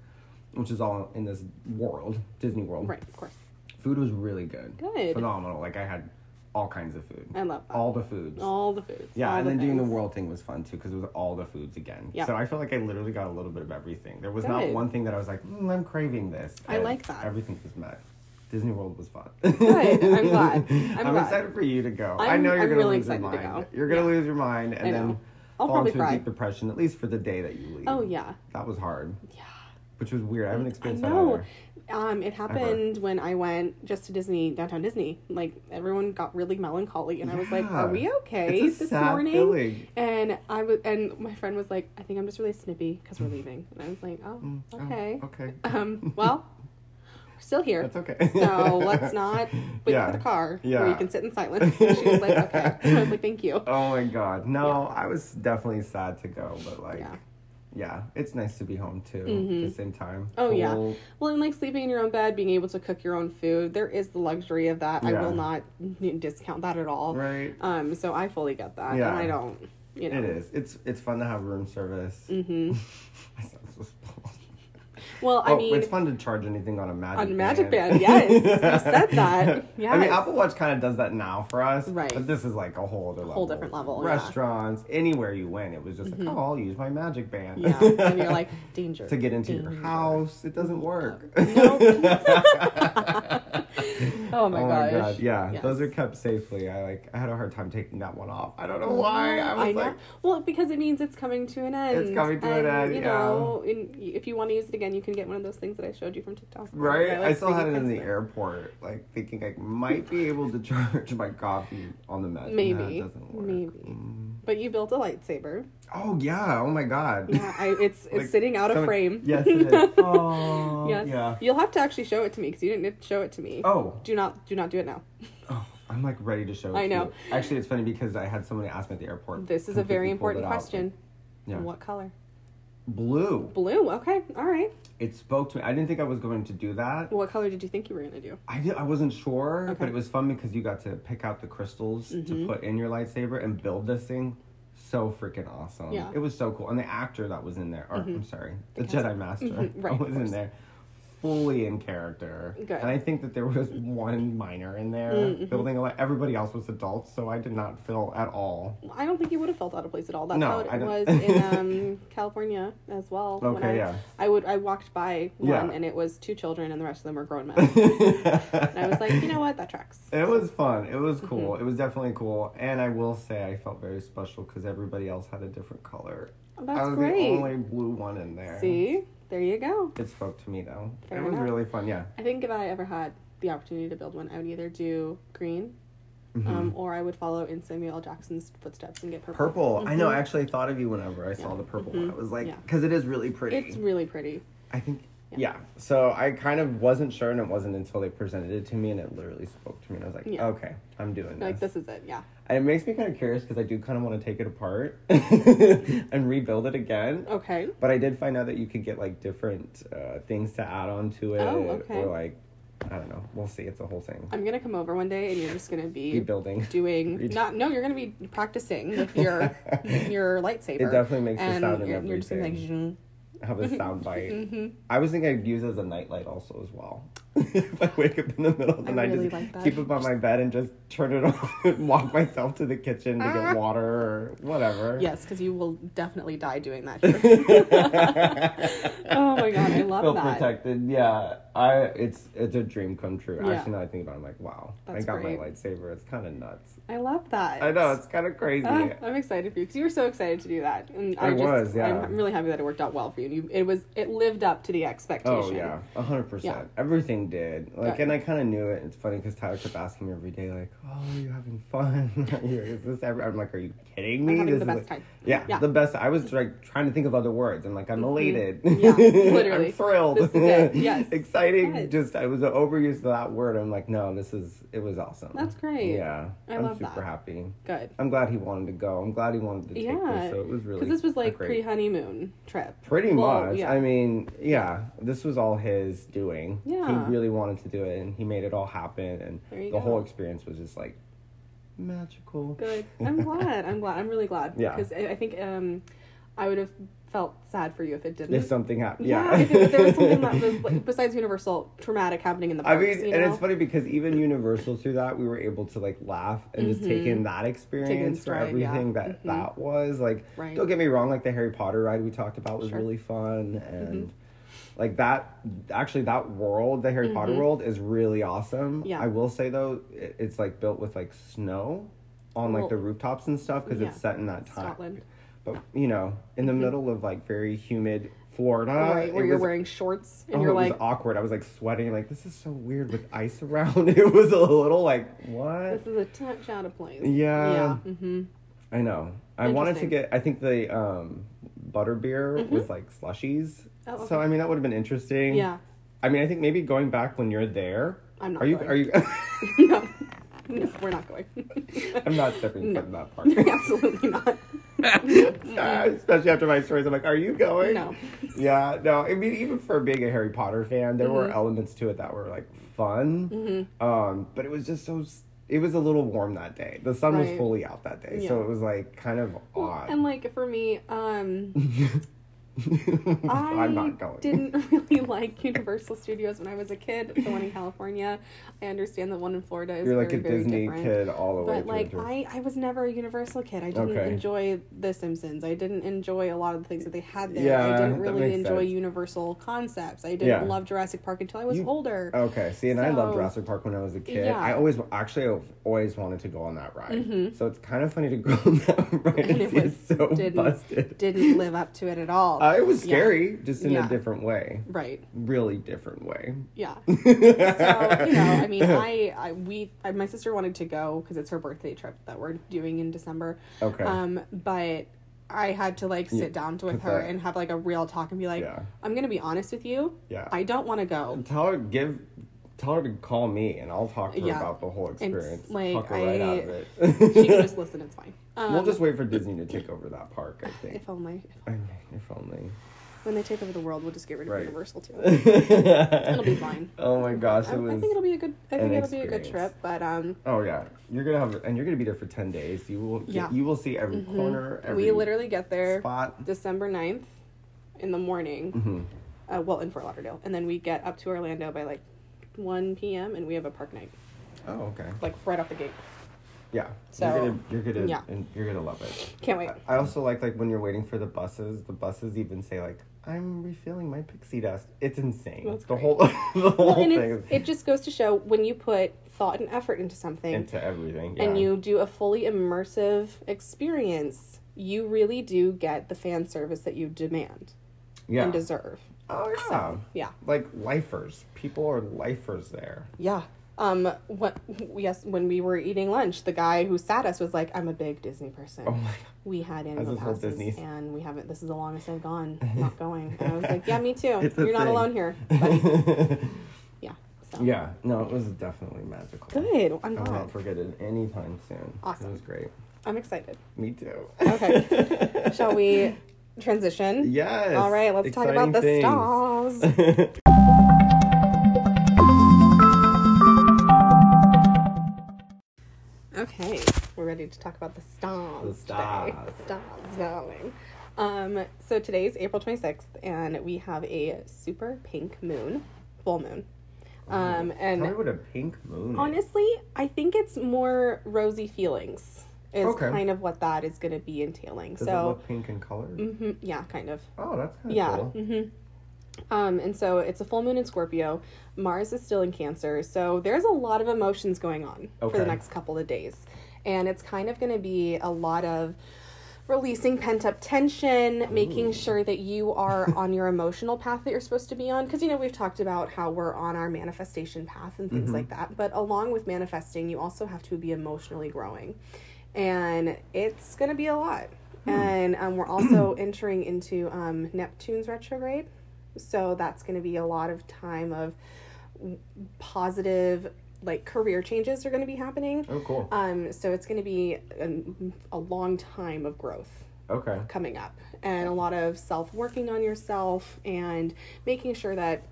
which is all in this world, Disney World. right, of course. Food was really good. Good. Phenomenal. Like I had all kinds of food. I love that. All the foods. All the foods. Yeah, all and the then doing the world thing was fun too because it was all the foods again. Yeah. So I feel like I literally got a little bit of everything. There was not one thing that I was like, mm, I'm craving this. I like that. Everything was met. Disney World was fun. Good. I'm glad. [laughs] I'm glad. excited for you to go. i I'm- know you're I'm gonna really lose your mind. go. You're gonna Yeah. lose your mind and then. I'll fall into a deep depression at least for the day that you leave. Oh yeah, That was hard, yeah. which was weird. I haven't I experienced that either. Um, it happened when I went just to Disney, downtown Disney. Like everyone got really melancholy, and I was like, "Are we okay this morning?" feeling. And I was, and my friend was like, "I think I'm just really snippy because we're leaving." And I was like, "Oh, Mm, oh, okay. okay. [laughs] Um, well, we're still here, That's okay. so let's not [laughs] wait Yeah. for the car Yeah. where you can sit in silence." And she was like, [laughs] "Okay." And I was like, "Thank you." Oh my god. No, Yeah. I was definitely sad to go, but like Yeah. yeah, it's nice to be home too Mhm. at the same time. Oh, yeah. Well, and like sleeping in your own bed, being able to cook your own food, there is the luxury of that. I will not discount that at all. Right. Um, so I fully get that, Yeah. and I don't, you know. It is. It's it's fun to have room service. Mm-hmm. [laughs] [laughs] I sound so spoiled. Well, I oh, mean, it's fun to charge anything on a magic band on a Magic Band, yes, you said [laughs] that. Yes. I mean, Apple Watch kind of does that now for us, Right. But this is like a whole other level. Whole different level, yeah. Restaurants, anywhere you went, it was just Mhm. like, oh, I'll use my Magic Band. yeah, and you're [laughs] like danger to get into your house, it doesn't work. [laughs] [laughs] Oh my gosh. god, yeah, Yes. those are kept safely. I like. I had a hard time taking that one off. I don't know why. I was know. like, well, because it means it's coming to an end. It's coming to an and, end, You yeah. know, and if you want to use it again, you can get one of those things that I showed you from TikTok. right? I like, still had it in the airport, like thinking I might be able to [laughs] charge my coffee on the Magic. Maybe. Nah, doesn't work. Maybe. Mm. But you built a lightsaber. Oh yeah! Oh my god. Yeah, I, [laughs] it's it's Like, sitting out of frame. [laughs] Yes, it is. [laughs] Oh, yes. yeah. You'll have to actually show it to me because you didn't show it to me. Oh, Do not do not do it now. oh, I'm like ready to show. It I to know. you. Actually, it's funny because I had somebody ask me at the airport. This is a very important question. Yeah. What color? Blue. Blue. Okay. All right. It spoke to me. I didn't think I was going to do that. What color did you think you were gonna do? I did, I wasn't sure, Okay. but it was fun because you got to pick out the crystals to Mhm. put in your lightsaber and build this thing. So freaking awesome. Yeah. It was so cool. And the actor that was in there, or I'm sorry, the, Jedi Master Mhm, right, [laughs] was in there. Fully in character. Good. And I think that there was one minor in there Mm-hmm. building a lot. Everybody else was adults, so I did not feel at all. I don't think you would have felt out of place at all. That's No, how it was [laughs] in um, California as well. Okay, I, yeah. I would I walked by one Yeah. and it was two children and the rest of them were grown men. [laughs] and I was like, you know what, that tracks. It was fun. It was cool. Mm-hmm. It was definitely cool. And I will say, I felt very special because everybody else had a different color. Oh, I that's was great. the only blue one in there. See, there you go. It spoke to me though. Fair it was enough. really fun. Yeah. I think if I ever had the opportunity to build one, I would either do green, Mm-hmm. um, or I would follow in Samuel L. Jackson's footsteps and get purple. Purple. I know. I Mhm. actually thought of you whenever I saw the purple Mhm. one. I was like, Yeah. because it is really pretty. It's really pretty. I think. Yeah. Yeah. So I kind of wasn't sure, and it wasn't until they presented it to me, and it literally spoke to me, and I was like, Yeah. okay, I'm doing this. Like this. is it. Yeah. And it makes me kind of curious because I do kind of want to take it apart [laughs] and rebuild it again. Okay. But I did find out that you could get like different uh, things to add on to it, Oh, okay. or like I don't know. We'll see. It's a whole thing. I'm gonna come over one day and you're just gonna be Rebuilding. [laughs] doing not no you're gonna be practicing with your [laughs] your lightsaber It definitely makes the sound and you're, you're just like everything. Have a sound bite. [laughs] Mhm. I was thinking I'd use it as a nightlight also as well. [laughs] if I wake up in the middle of the I night, really just like keep it by my bed and just turn it [laughs] off and walk myself to the kitchen to Ah. get water or whatever. yes because you will definitely die doing that [laughs] oh my god I love Feel that protected. Yeah, I. It's it's a dream come true. Yeah. Actually, now I think about, it, I'm like, wow. That's I got great. my lightsaber. It's kind of nuts. I love that I know it's kind of crazy. Ah, I'm excited for you because you were so excited to do that, and I, I just, was, yeah. I'm, really happy that it worked out well for you. you. It was, it lived up to the expectation. Oh yeah, a hundred Yeah. percent. Everything did. Like, Good. and I kind of knew it. It's funny because Tyler kept asking me every day, like, "Oh, are you having fun? [laughs] is this ever?" I'm like, "Are you kidding me?" I'm having This the best time. Yeah, Yeah. the best. I was like trying to think of other words. I'm like, I'm mm-hmm. elated. Yeah, literally. [laughs] I'm thrilled. This. [laughs] Yes. Exciting. Yes. Just I was an overuse of that word. I'm like, no, this is. It was awesome. That's great. Yeah, I am love super that. happy. Good. I'm glad he wanted to go. I'm glad he wanted to take Yeah, me. So it was really Because this was like pre honeymoon trip. Pretty Well, much. yeah. I mean, yeah, this was all his doing. Yeah. He really wanted to do it and he made it all happen and the go. whole experience was just like magical. Good. I'm [laughs] glad. I'm glad. I'm really glad. Yeah. Because I, I think um, I would have felt sad for you if it didn't. If something happened. yeah. Yeah. if there was something that was [laughs] like, besides Universal traumatic happening in the I parks. mean, you and it's funny because even Universal through that, we were able to like laugh and just take in that experience for stride, yeah. everything that Mhm. that was. Like, Right. don't get me wrong, like the Harry Potter ride we talked about was Sure. Mm-hmm. really fun and. Like that, actually, that world, the Harry Potter world, is really awesome. Mm-hmm. Yeah. I will say though, it, it's like built with like snow on like the rooftops and stuff because yeah. it's set in that time. Scotland. But you know, in the middle of like very humid Florida, right, where you're was- wearing shorts and oh, you're it like, was awkward. I was like sweating. Like this is so weird with ice around. [laughs] It was a little like what? this is a touch out of place. Yeah. Yeah. Mm-hmm. I know. I wanted to get. I think the um, butterbeer was like slushies. Oh, So. I mean that would have been interesting. Yeah. I mean I think maybe going back when you're there. I'm not Are you? going. Are you? [laughs] no. No, we're not going. [laughs] I'm not stepping No. foot in that park. [laughs] Absolutely not. Especially after my stories, I'm like, "Are you going?" No. Yeah, no. I mean, even for being a Harry Potter fan, there were Mhm. elements to it that were like fun. Mm-hmm. Um, but it was just so. It was a little warm that day. The sun was fully out that day, so it was like kind of Well, odd. and like for me, um, [laughs] [laughs] I I'm not going. didn't [laughs] really like Universal Studios when I was a kid. The one in California, I understand the one in Florida is You're like very, a very Disney different. kid all the way But like. I, I was never a Universal kid. I didn't Okay. enjoy The Simpsons. I didn't enjoy a lot of the things that they had there. Yeah, I didn't really makes enjoy sense. Universal concepts. I didn't Yeah. love Jurassic Park until I was You- older. Okay, see, and I loved So- Jurassic Park when I was a kid. Yeah. I always, actually, I've always wanted to go on that ride. Mhm. So it's kind of funny to go on that [laughs] ride and, And it see was- so didn't- busted. Didn't live up to it at all. Uh, it was Yeah. scary, just in Yeah. a different way. right. Really different way. Yeah. [laughs] so you know i mean [laughs] i, I we I, my sister wanted to go because it's her birthday trip that we're doing in december Okay. um but i had to like sit Yeah, down with her that- and have like a real talk and be like Yeah. i'm gonna be honest with you yeah. i don't want to go tell her give tell her to call me and I'll talk to her Yeah. about the whole experience. like, talk her right I- out of it. [laughs] she can just [laughs] listen it's fine um, we'll just wait for Disney to take over that park, I think. if only I mean, if only. When they take over the world, we'll just get rid of Right. Universal too. [laughs] It'll be fine. Oh my gosh, I, it I was. think it'll be a good. I an think it'll be a good experience. trip. But um, Oh yeah, you're gonna have, and you're gonna be there for ten days. You will, Yeah. you will see every Mhm. corner, every we literally get there spot. December 9th in the morning. hmm Uh, well, in Fort Lauderdale, and then we get up to Orlando by like 1 p.m. and we have a park night, Oh okay. like right off the gate. Yeah. So, you're gonna, you're gonna, yeah. and you're gonna love it. Can't wait. I also like like when you're waiting for the buses. The buses even say like, "I'm refilling my pixie dust." It's insane. That's the great. whole [laughs] the whole Well, thing it just goes to show when you put thought and effort into something into everything. Yeah. and you do a fully immersive experience, you really do get the fan service that you demand yeah. and deserve. Oh yeah. So, yeah. Like lifers. People are lifers there. Yeah. Um. What? Yes. When we were eating lunch, the guy who sat us was like, "I'm a big Disney person. Oh my. We had annual passes, and we haven't. This is the longest I've gone. [laughs] Not going." And I was like, "Yeah, me [laughs] too. You're not thing. alone here. [laughs] Yeah. So. yeah. No, it was definitely magical. Good. I'm glad. not forget it anytime soon. Awesome. It was great. I'm excited. Me too. Okay. Shall we transition? Yes. All right. Let's talk about the Exciting stars. [laughs] Okay, we're ready to talk about the stars. The stars. Today. [laughs] Stars, darling. Um, so today's April 26th, and we have a super pink moon, full moon. Um, Tell me and what a pink moon. is. honestly, I think it's more rosy feelings, is Okay. kind of what that is going to be entailing. Does it so, pink in color? mhm, yeah, kind of. Oh, that's kind of Yeah. cool. hmm Um, and so it's a full moon in Scorpio. Mars is still in Cancer. So there's a lot of emotions going on for the next couple of days. And it's kind of going to be a lot of releasing pent up tension, making sure that you are on your emotional path that you're supposed to be on. Because, you know, we've talked about how we're on our manifestation path and things like that. But along with manifesting, you also have to be emotionally growing. And it's going to be a lot. And um, we're also [clears throat] entering into um, Neptune's retrograde. So that's going to be a lot of time of positive, like career changes are going to be happening. Oh, cool. Um, so it's going to be a, a long time of growth Okay. coming up and a lot of self working on yourself and making sure that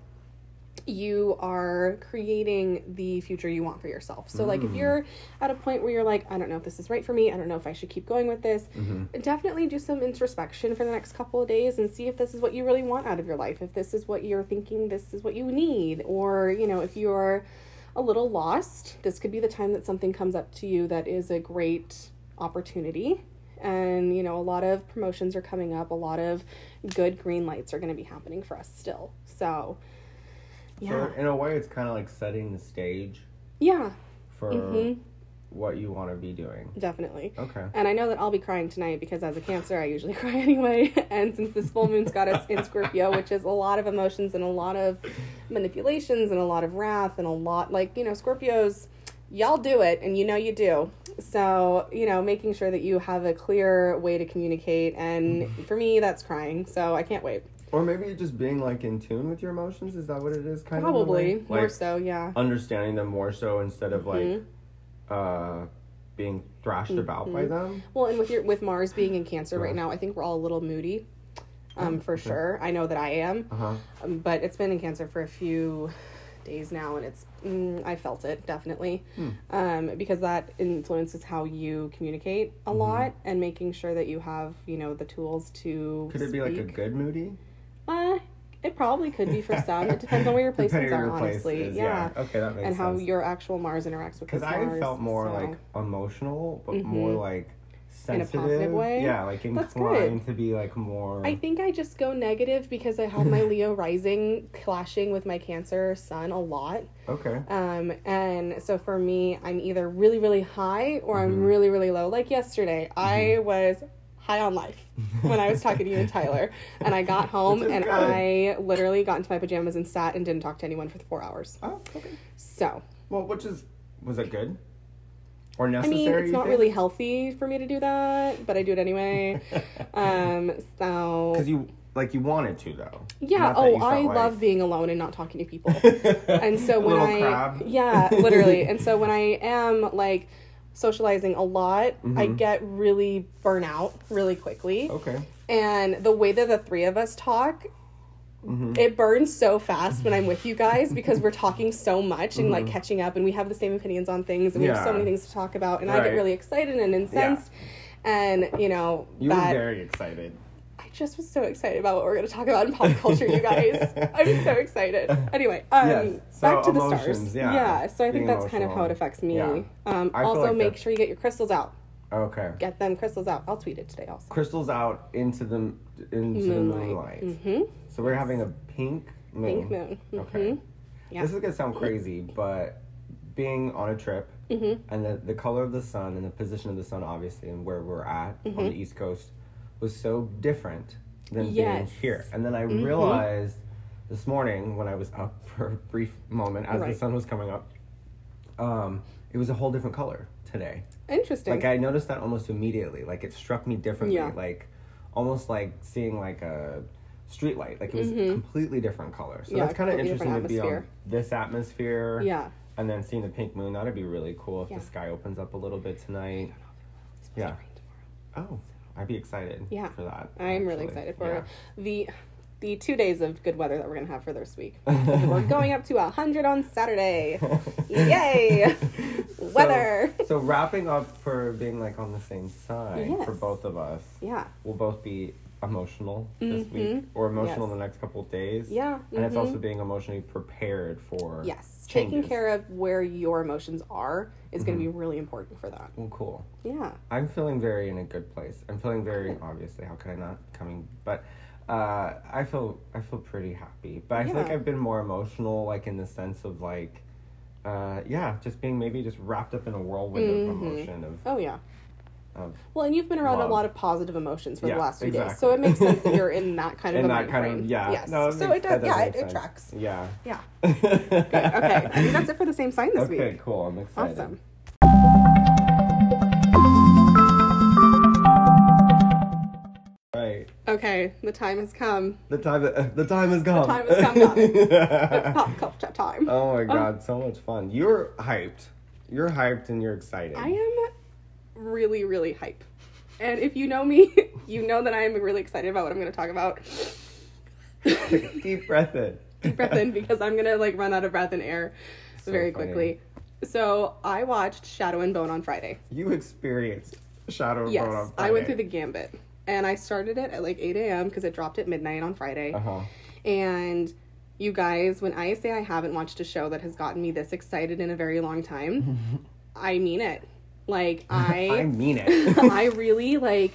you are creating the future you want for yourself. So, like, if mm. you're at a point where you're like, I don't know if this is right for me, I don't know if I should keep going with this, mm-hmm. definitely do some introspection for the next couple of days and see if this is what you really want out of your life. If this is what you're thinking this is what you need, or, you know, if you're a little lost, this could be the time that something comes up to you that is a great opportunity. And, you know, a lot of promotions are coming up, a lot of good green lights are going to be happening for us still. So, yeah. So in a way, it's kind of like setting the stage yeah, for Mhm. what you want to be doing. definitely. Okay. And I know that I'll be crying tonight because as a Cancer, I usually [laughs] cry anyway. And since this full moon's got us in Scorpio, which is a lot of emotions and a lot of manipulations and a lot of wrath and a lot, like, you know, Scorpios, y'all do it and you know you do. So, you know, making sure that you have a clear way to communicate. And for me, that's crying. So I can't wait. Or maybe just being like in tune with your emotions. Is that what it is? Kind of. in Probably more Like, so, yeah. Understanding them more so instead of like, Mhm. uh, being thrashed about by them. Well, and with your with Mars being in Cancer right now, I think we're all a little moody. Um, for okay. sure. I know that I am. Uh huh. Um, but it's been in cancer for a few days now and it's mm, i felt it definitely Hmm. um, because that influences how you communicate a Mm-hmm. lot and making sure that you have you know the tools to Could it be like a good moody? Uh, it probably could be for some it depends on where your [laughs] placements are honestly is, yeah. Okay, that makes sense. and how your actual mars interacts with Because I Mars, felt more so- like emotional, but Mhm. more like In a sensitive. positive way? Yeah, like inclined to be like more. I think I just go negative because I have my [laughs] Leo rising clashing with my Cancer sun a lot. okay. Um, and so for me, I'm either really, really high or I'm Mhm. really, really low. Like yesterday, I was high on life when I was talking to you and Tyler. And I got [laughs] home and good. I literally got into my pajamas and sat and didn't talk to anyone for four hours. Oh, okay. So, Well, which is was it good or necessary? I mean, it's not think? really healthy for me to do that, but I do it anyway. [laughs] Um, so. Because you like you wanted to though. Yeah. Oh, I like- love being alone and not talking to people. [laughs] and so when I crab. yeah, literally. And so when I am like socializing a lot, I Mhm. get really burnt out really quickly. Okay. And the way that the three of us talk Mm-hmm. it burns so fast when I'm with you guys because we're talking so much and like catching up and we have the same opinions on things and we have so Mm-hmm. Many things to talk about and I get really excited and incensed and you know You that were very excited. I just was so excited about what we're going to talk about in pop culture, you guys. [laughs] I'm so excited. Anyway, um, Yes. So back to the stars. yeah. so I think Being that's kind of how it affects me. Yeah. Um, also, like make that's- sure you get your crystals out. Okay. Get them crystals out. I'll tweet it today also. Crystals out into the into the moonlight. Mm-hmm. So we're having a pink moon. Pink moon. Okay. Mhm. Yeah. This is gonna sound crazy, but being on a trip Mhm. and the, the color of the sun and the position of the sun, obviously, and where we're at on the East Coast, was so different than Mm-hmm. Yes. being here. And then I Mhm. realized this morning when I was up [laughs] for a brief moment as Right. the sun was coming up, um, it was a whole different color today. Interesting. Like I noticed that almost immediately. Like it struck me differently. Yeah. Like almost like seeing like a street light. Like it was a completely different color. So Mm-hmm. Yeah, that's kind of interesting to be on this atmosphere. yeah. And then seeing the pink moon, that'd be really cool if Yeah. the sky opens up a little bit tonight. It's supposed to Yeah. rain tomorrow. Oh, I'd be excited. Yeah. For that. I'm really excited for Yeah. the the two days of good weather that we're gonna have for this week. [laughs] we're going up to hundred on Saturday. [laughs] Yay! Weather. So, so wrapping up for being like on the same side for both of us, Yeah. we'll both be emotional this Mhm. week or emotional Yes. the next couple of days. Yeah. And it's mhm. also being emotionally prepared for yes, changes. taking care of where your emotions are is going to Mm-hmm. be really important for that. Well, cool. Yeah. I'm feeling very in a good place. I'm feeling very obviously. How could I not coming? But uh, I feel I feel pretty happy. But I feel like I've been more emotional, like in the sense of like, uh, yeah, just being maybe just wrapped up in a whirlwind of emotion of Oh yeah. Of Well, and you've been around Love. a lot of positive emotions for Yeah, the last few days, so it makes sense that you're in that kind [laughs] of in that kind frame. of yeah. Yes. No, so makes- it does. that Yeah, it, it tracks. Yeah. Yeah. [laughs] Good. Okay. I think that's it for the same sign this okay, week. Okay cool. I'm excited. Awesome. Right. Okay, the time has come. The time [laughs] the time has come. time has come, It's pop culture time. Oh my oh. god, so much fun. You're hyped. You're hyped and you're excited. I am really, really hype. And if you know me, [laughs] you know that I am really excited about what I'm going to talk about. [laughs] Deep breath in. Deep breath in because I'm going to like run out of breath and air So very funny. quickly. So I watched Shadow and Bone on Friday. You experienced Shadow and Yes, Bone on I went through the gambit. And I started it at like 8 a.m. because it dropped at midnight on Friday. Uh-huh. And you guys, when I say I haven't watched a show that has gotten me this excited in a very long time, [laughs] I mean it. Like [laughs] I I mean it. [laughs] I [laughs] really like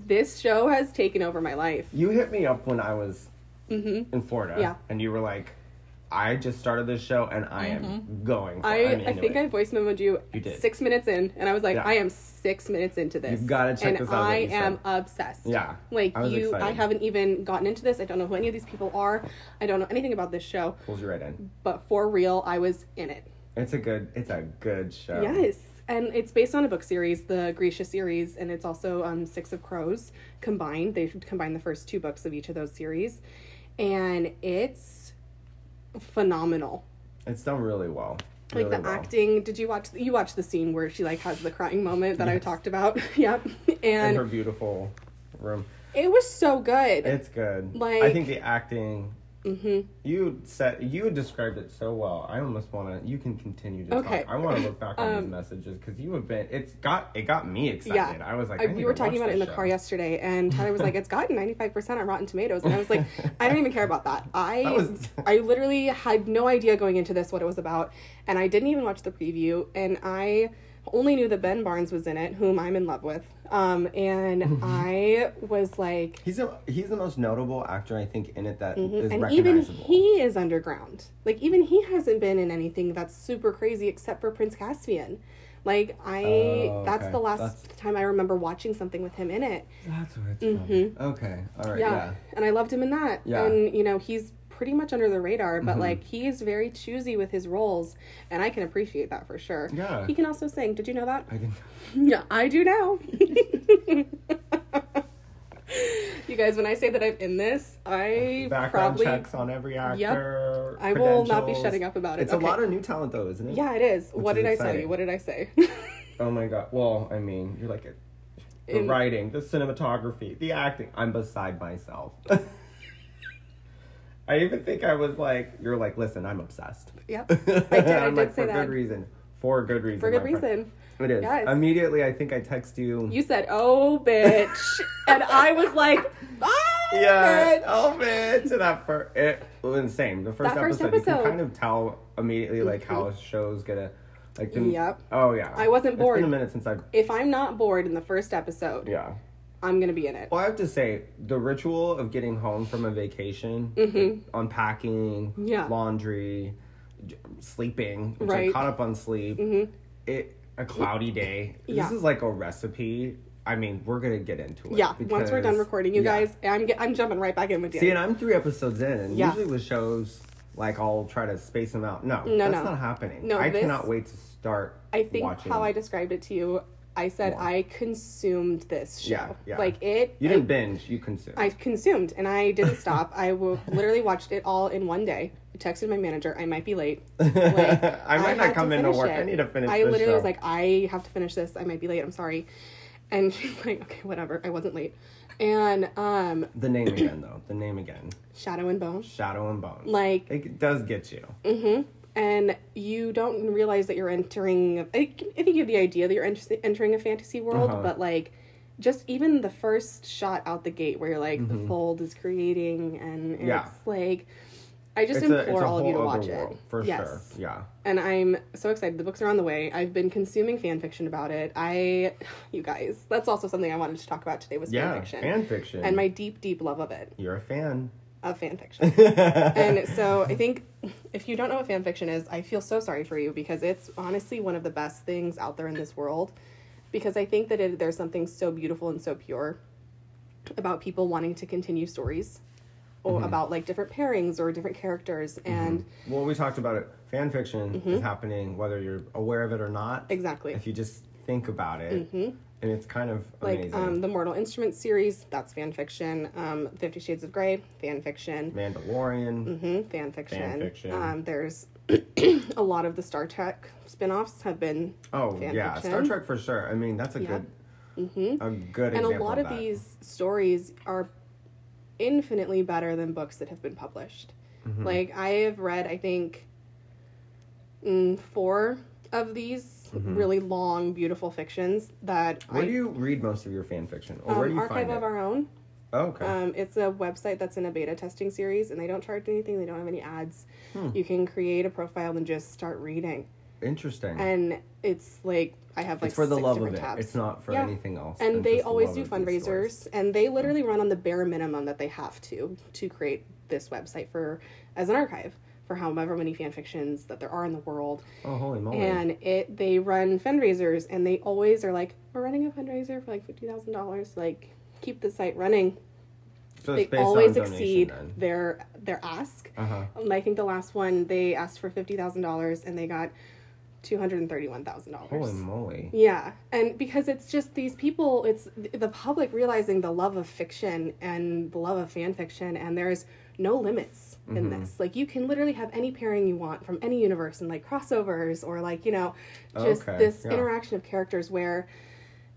this show has taken over my life. you hit me up when I was Mhm. in Florida. Yeah. And you were like, I just started this show and I am going for I, I think it. I voice memoed you, You did. six minutes in, and I was like, Yeah. I am six minutes into this. You've gotta check and this out, I you said. am obsessed. Yeah. Like I you, I haven't even gotten into this. I don't know who any of these people are. I don't know anything about this show. Pulls you right in. But for real, I was in it. It's a good it's a good show. Yes. And it's based on a book series, the Grisha series, and it's also um, Six of Crows combined. They've combined the first two books of each of those series. And it's phenomenal. It's done really well. Like Really the well. acting. Did you watch you watched the scene where she like has the crying moment that I talked about? [laughs] yep. in And her beautiful room. it was so good. It's good. Like I think the acting hmm you said you described it so well. I almost want to. You can continue to Okay. talk. I want to look back on Um, these messages because you have been. It's got it got me excited. Yeah. I was like, I, I we were talking about it in the car yesterday, and Tyler was like, "It's gotten ninety five percent on Rotten Tomatoes," and I was like, [laughs] "I don't even care about that. I That was- I literally had no idea going into this what it was about, and I didn't even watch the preview, and I only knew that Ben Barnes was in it, whom I'm in love with, um, and [laughs] I was like, He's a he's the most notable actor I think in it that is Mm-hmm. and even he is underground. Like even he hasn't been in anything that's super crazy except for Prince Caspian. Like I, Oh, that's the last That's- time I remember watching something with him in it. That's what it's Mhm. from. Okay, all right, yeah. yeah. and I loved him in that. Yeah. And you know, he's pretty much under the radar, but Mhm. like he is very choosy with his roles, and I can appreciate that for sure. Yeah. He can also sing. Did you know that? I didn't. [laughs] Yeah, I do now. [laughs] you guys, when I say that I'm in this, I Background probably checks on every actor. I will not be shutting up about it. It's Okay. a lot of new talent though, isn't it? Yeah, it is. Which what is did I tell you? What did I say? [laughs] Oh my god. Well, I mean, you're like the In- writing, the cinematography, the acting. I'm beside myself. I even think I was like, you're like, listen, I'm obsessed. Yep. [laughs] I did- I I'm did like, say for that. good reason. For good reason. For good my friend." reason. It is. Yes. Immediately, I think I text you. You said, "Oh, bitch," [laughs] and I was like, "Oh, yeah. bitch." Oh man. To that first, it was insane. The first, That first episode, you can kind of tell immediately like how mm-hmm. shows get a like. The, Yep. Oh yeah. I wasn't It's bored. been a minute since I've. If I'm not bored in the first episode, Yeah. I'm gonna be in it. Well, I have to say, the ritual of getting home from a vacation, unpacking, Mm-hmm. Yeah. laundry, sleeping, which I Right. Mm-hmm. caught up on sleep, it a cloudy day. Yeah. This is like a recipe. I mean, we're gonna get into it. Yeah. Once we're done recording, you yeah. guys, I'm get, I'm jumping right back in with you. See, and I'm three episodes in, and Yeah. usually with shows, like I'll try to space them out. No, No, that's no. not happening. No, I this- cannot wait to start. I think watching. how I described it to you, I said. I consumed this show. Yeah, yeah. Like it. You didn't binge, you consumed. I consumed and I didn't stop. I w- [laughs] literally watched it all in one day. I texted my manager, I might be late. [laughs] Like, I might had not come to into work. it. I need to finish. I literally show. was like, I have to finish this. I might be late. I'm sorry. And [laughs] she's like, okay, whatever. I wasn't late. And um, the name [clears throat] again, though. The name again. Shadow and Bone. Shadow and Bone. Like, it does get you. hmm and you don't realize that you're entering. I, I think you have the idea that you're ent- entering a fantasy world, Uh-huh. but like, just even the first shot out the gate where you're like Mhm. the fold is creating, and it's Yeah. like, I just it's implore a all of you to watch world, it for yes. sure. Yeah. and I'm so excited. The books are on the way. I've been consuming fan fiction about it. I, [sighs] you guys, that's also something I wanted to talk about today was Yeah. fan fiction Fan fiction. and my deep, deep love of it You're a fan. Of fan fiction. [laughs] and so I think if you don't know what fan fiction is, I feel so sorry for you because it's honestly one of the best things out there in this world. Because I think that it, there's something so beautiful and so pure about people wanting to continue stories or mm-hmm. about like different pairings or different characters mm-hmm. and well, we talked about it. Fan fiction mm-hmm. is happening whether you're aware of it or not. Mm-hmm. exactly If you just think about it, and it's kind of like amazing. um, the Mortal Instruments series, that's fan fiction. Um, Fifty Shades of Grey, fan fiction. Mandalorian. hmm fan fiction. Fan fiction. Um, there's [clears throat] a lot of the Star Trek spin-offs have been Oh fan yeah, fiction. Star Trek for sure. I mean, that's a Yeah. good, hmm a good and a lot of that. these stories are infinitely better than books that have been published Mhm. like i have read i think mm, four of these Mhm. really long beautiful fictions that Where I, do you read most of your fan fiction, or um, where do you archive find of it? our own oh, okay. um, it's a website that's in a beta testing series and they don't charge anything they don't have any ads Hmm. you can create a profile and just start reading Interesting. and it's like i have like it's for the six love of it. tabs. It's not for Yeah. anything else. and they just the always do of fundraisers and they literally run on the bare minimum that they have to to create this website for as an archive for however many fan fictions that there are in the world. Oh, holy moly! and it they run fundraisers and they always are like we're running a fundraiser for like $50000 like keep the site running. So they always on donation exceed their their ask. Uh huh. Um, i think the last one they asked for $50000 and they got $231000 Holy moly! yeah, and because it's just these people, it's the public realizing the love of fiction and the love of fan fiction, and there's no limits in Mhm. this. Like you can literally have any pairing you want from any universe, and like crossovers or like you know, just Okay, this yeah. interaction of characters where,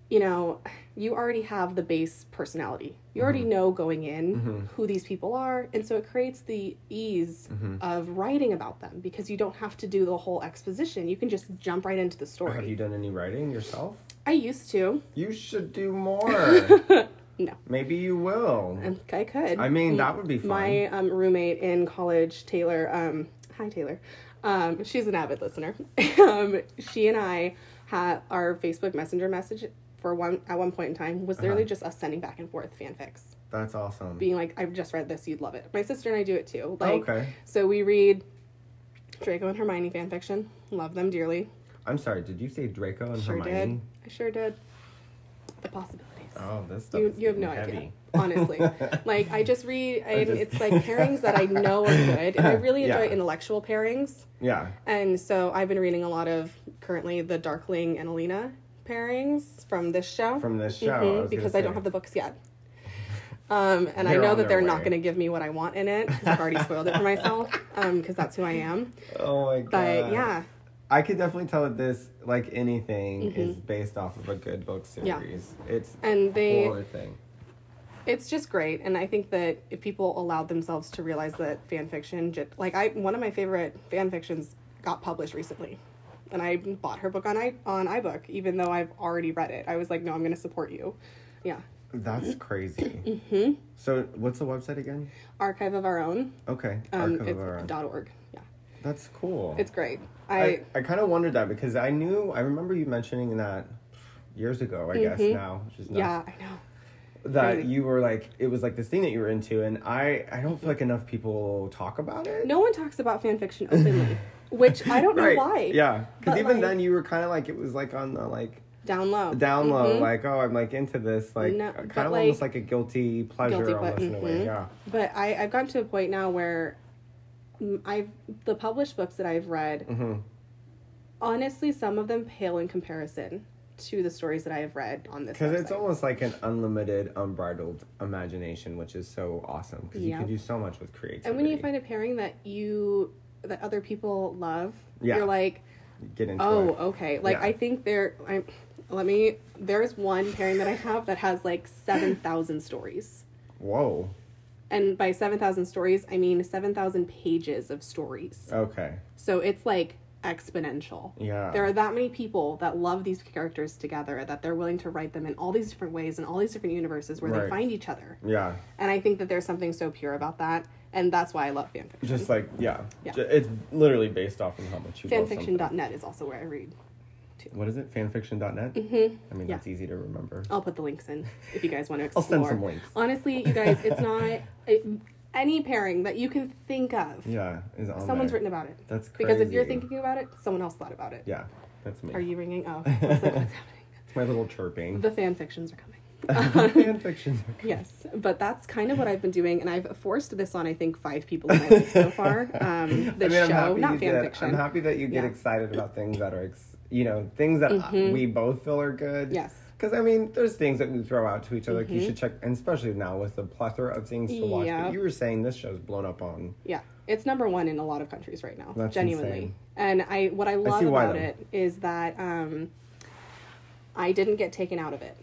you know, you already have the base personality. You already know going in Mhm. who these people are, and so it creates the ease Mhm. of writing about them because you don't have to do the whole exposition. You can just jump right into the story. Have you done any writing yourself? I used to. You should do more. [laughs] No. Maybe you will. Um, I could. I mean, that would be fun. My um, roommate in college, Taylor. Um, hi, Taylor. Um, she's an avid listener. [laughs] um, she and I had our Facebook Messenger message for one at one point in time was literally Uh-huh. just us sending back and forth fanfics, That's awesome. being like, "I've just read this, you'd love it." My sister and I do it too. Like, okay. so we read Draco and Hermione fanfiction. Love them dearly. I'm sorry. Did you say Draco and Sure Hermione? did. I sure did. The possibilities. Oh, this stuff. you, you have no getting idea honestly [laughs] like i just read and just- it's like pairings that i know are good and i [laughs] really enjoy Yeah. intellectual pairings Yeah. and so i've been reading a lot of currently the darkling and alina pairings from this show From this show. I Mhm, was because i don't have the books yet um, and i They're know that they're not going to give me what i want in it 'cause i've already spoiled it for myself [laughs] because that's who i am Oh my god. but yeah I could definitely tell that this, like anything, Mhm. is based off of a good book series. Yeah. It's and they thing. it's just great and i think that if people allowed themselves to realize that fan fiction like i one of my favorite fan fictions got published recently and i bought her book on i on ibook even though i've already read it i was like no i'm going to support you yeah That's crazy. hmm So, what's the website again? archive of our own Okay, um Archive of Our Own. dot org yeah That's cool. it's great I i, I kind of wondered that because I knew I remember you mentioning that years ago. I guess Mhm. now, which is nuts, yeah i know that crazy. you were like it was like this thing that you were into, and I I don't feel like enough people talk about it. no one talks about fan fiction openly [laughs] which i don't know Right. why Yeah, because even like- then you were kind of like it was like on the like down low down low, Mhm. like oh I'm like into this, like No, kind but, of almost like- like a guilty pleasure Guilty ple- almost in a way. mhm. Yeah. But I, I've gotten to a point now where I've the published books that I've read, hmm honestly, some of them pale in comparison to the stories that I have read on this. Because it's almost like an unlimited, unbridled imagination, which is so awesome. Because you can do so much with creativity. and when you find a pairing that you that other people love, Yeah. you're like, get into oh, it. okay. Like Yeah. I think there. I let me. There's one pairing that I have that has like seven thousand stories. Whoa. And by 7,000 stories, I mean 7,000 pages of stories. Okay. So it's like exponential. Yeah. There are that many people that love these characters together that they're willing to write them in all these different ways in all these different universes where Right. they find each other. yeah. And I think that there's something so pure about that. And that's why I love fanfiction. Just like yeah. Yeah. It's literally based off of how much you love. Fanfiction.net is also where I read. What is it? Fanfiction.net. Mm-hmm. I mean, Yeah. that's easy to remember. I'll put the links in if you guys want to explore. I'll send some links. Honestly, you guys, it's [laughs] not it, any pairing that you can think of. Yeah, is on Someone's there. written about it. That's crazy. Because if you're thinking about it, someone else thought about it. Yeah, that's me. Are you ringing? Oh, [laughs] I was like, what's happening? It's my little chirping. The fan fictions are coming. [laughs] Fanfiction. Yes, but that's kind of what I've been doing, and I've forced this on I think five people in my life so far. Um, the I mean, show, not fan fiction. I'm happy that you get Yeah. excited about things that are, ex- you know, things that Mhm. we both feel are good. Yes. Because I mean, there's things that we throw out to each other. Like you should check, and especially now with the plethora of things to watch. Yeah. But you were saying this show's blown up on. Yeah, it's number one in a lot of countries right now. That's genuinely, insane. and I what I love why, about though. it is that um, I didn't get taken out of it.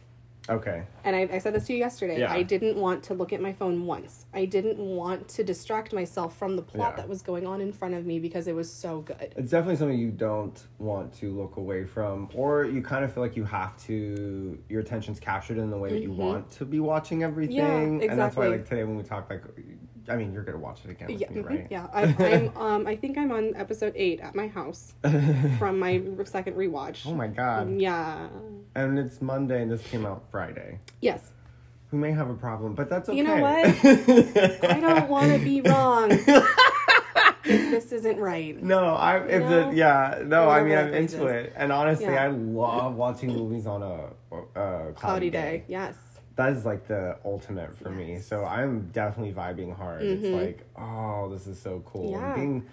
Okay. And I, I said this to you yesterday. Yeah. I didn't want to look at my phone once. I didn't want to distract myself from the plot Yeah. that was going on in front of me because it was so good. It's definitely something you don't want to look away from, or you kind of feel like you have to. Your attention's captured in the way that you Mhm. want to be watching everything, Yeah, exactly. and that's why, like today when we talk, like, I mean, you're gonna watch it again Yeah, me, mhm, right? yeah. I, I'm [laughs] um, I think I'm on episode eight at my house [laughs] from my second rewatch. oh my god! Yeah. And it's Monday, and this came out Friday. Yes. Who may have a problem, but that's okay. You know what? [laughs] I don't want to be wrong. [laughs] if this isn't right. No, I if No? the yeah no I mean I'm into is. it and honestly Yeah. I love watching movies on a, a cloudy, Cloudy day. day. Yes. That is like the ultimate for me. So I'm definitely vibing hard. It's Mhm. like oh this is so cool. Yeah. being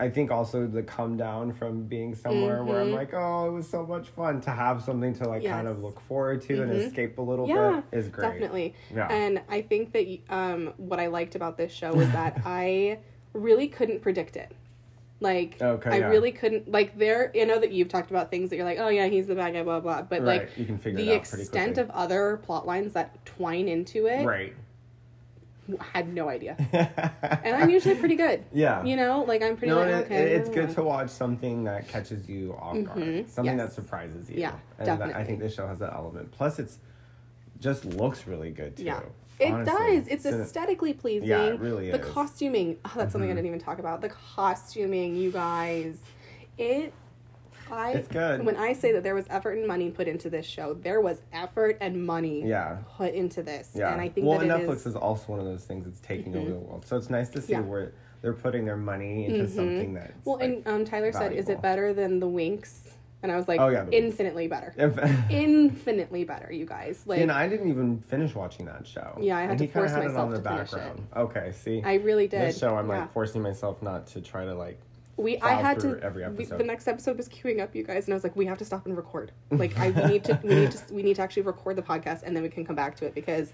I think also the come down from being somewhere where I'm Mhm. like oh it was so much fun to have something to like kind of look forward to and Mhm. escape a little Yeah, bit is great. Definitely. Yeah. And I think that um, what I liked about this show was that [laughs] I really couldn't predict it. Like Okay, I yeah. really couldn't like there you know that you've talked about things that you're like, oh yeah, he's the bad guy, blah blah. But right. like you can figure the it out extent of other plot lines that twine into it right. Had no idea. [laughs] And I'm usually pretty good. yeah. You know, like I'm pretty No, like, it- okay. it's good to watch something that catches you off guard, Mhm, something that surprises you. Yeah, and that- I think this show has that element. Plus, it's just looks really good too. Yeah. It honestly. does. It's aesthetically pleasing. Yeah, it really the is. costuming. Oh, that's something I Mhm. didn't even talk about. The costuming, you guys. It. I. It's good. When I say that there was effort and money put into this show, there was effort and money Yeah. put into this, Yeah. and I think well, that Netflix is- is also one of those things that's taking over Mhm. the world. So it's nice to see Yeah. where they're putting their money into Mhm. something that's Well, like, and um, Tyler said, "Is it better than the Winx?" And I was like, Oh, yeah, infinitely better, [laughs] infinitely better, you guys. Like, See, and I didn't even finish watching that show. Yeah, I had and to force had it myself on the to finish it. background. Okay, see, I really did. this show I'm Yeah. like forcing myself not to try to like We, I had to. every we- the next episode was queuing up, you guys, and I was like, we have to stop and record. Like, I we need to, we need to, we need to actually record the podcast, and then we can come back to it because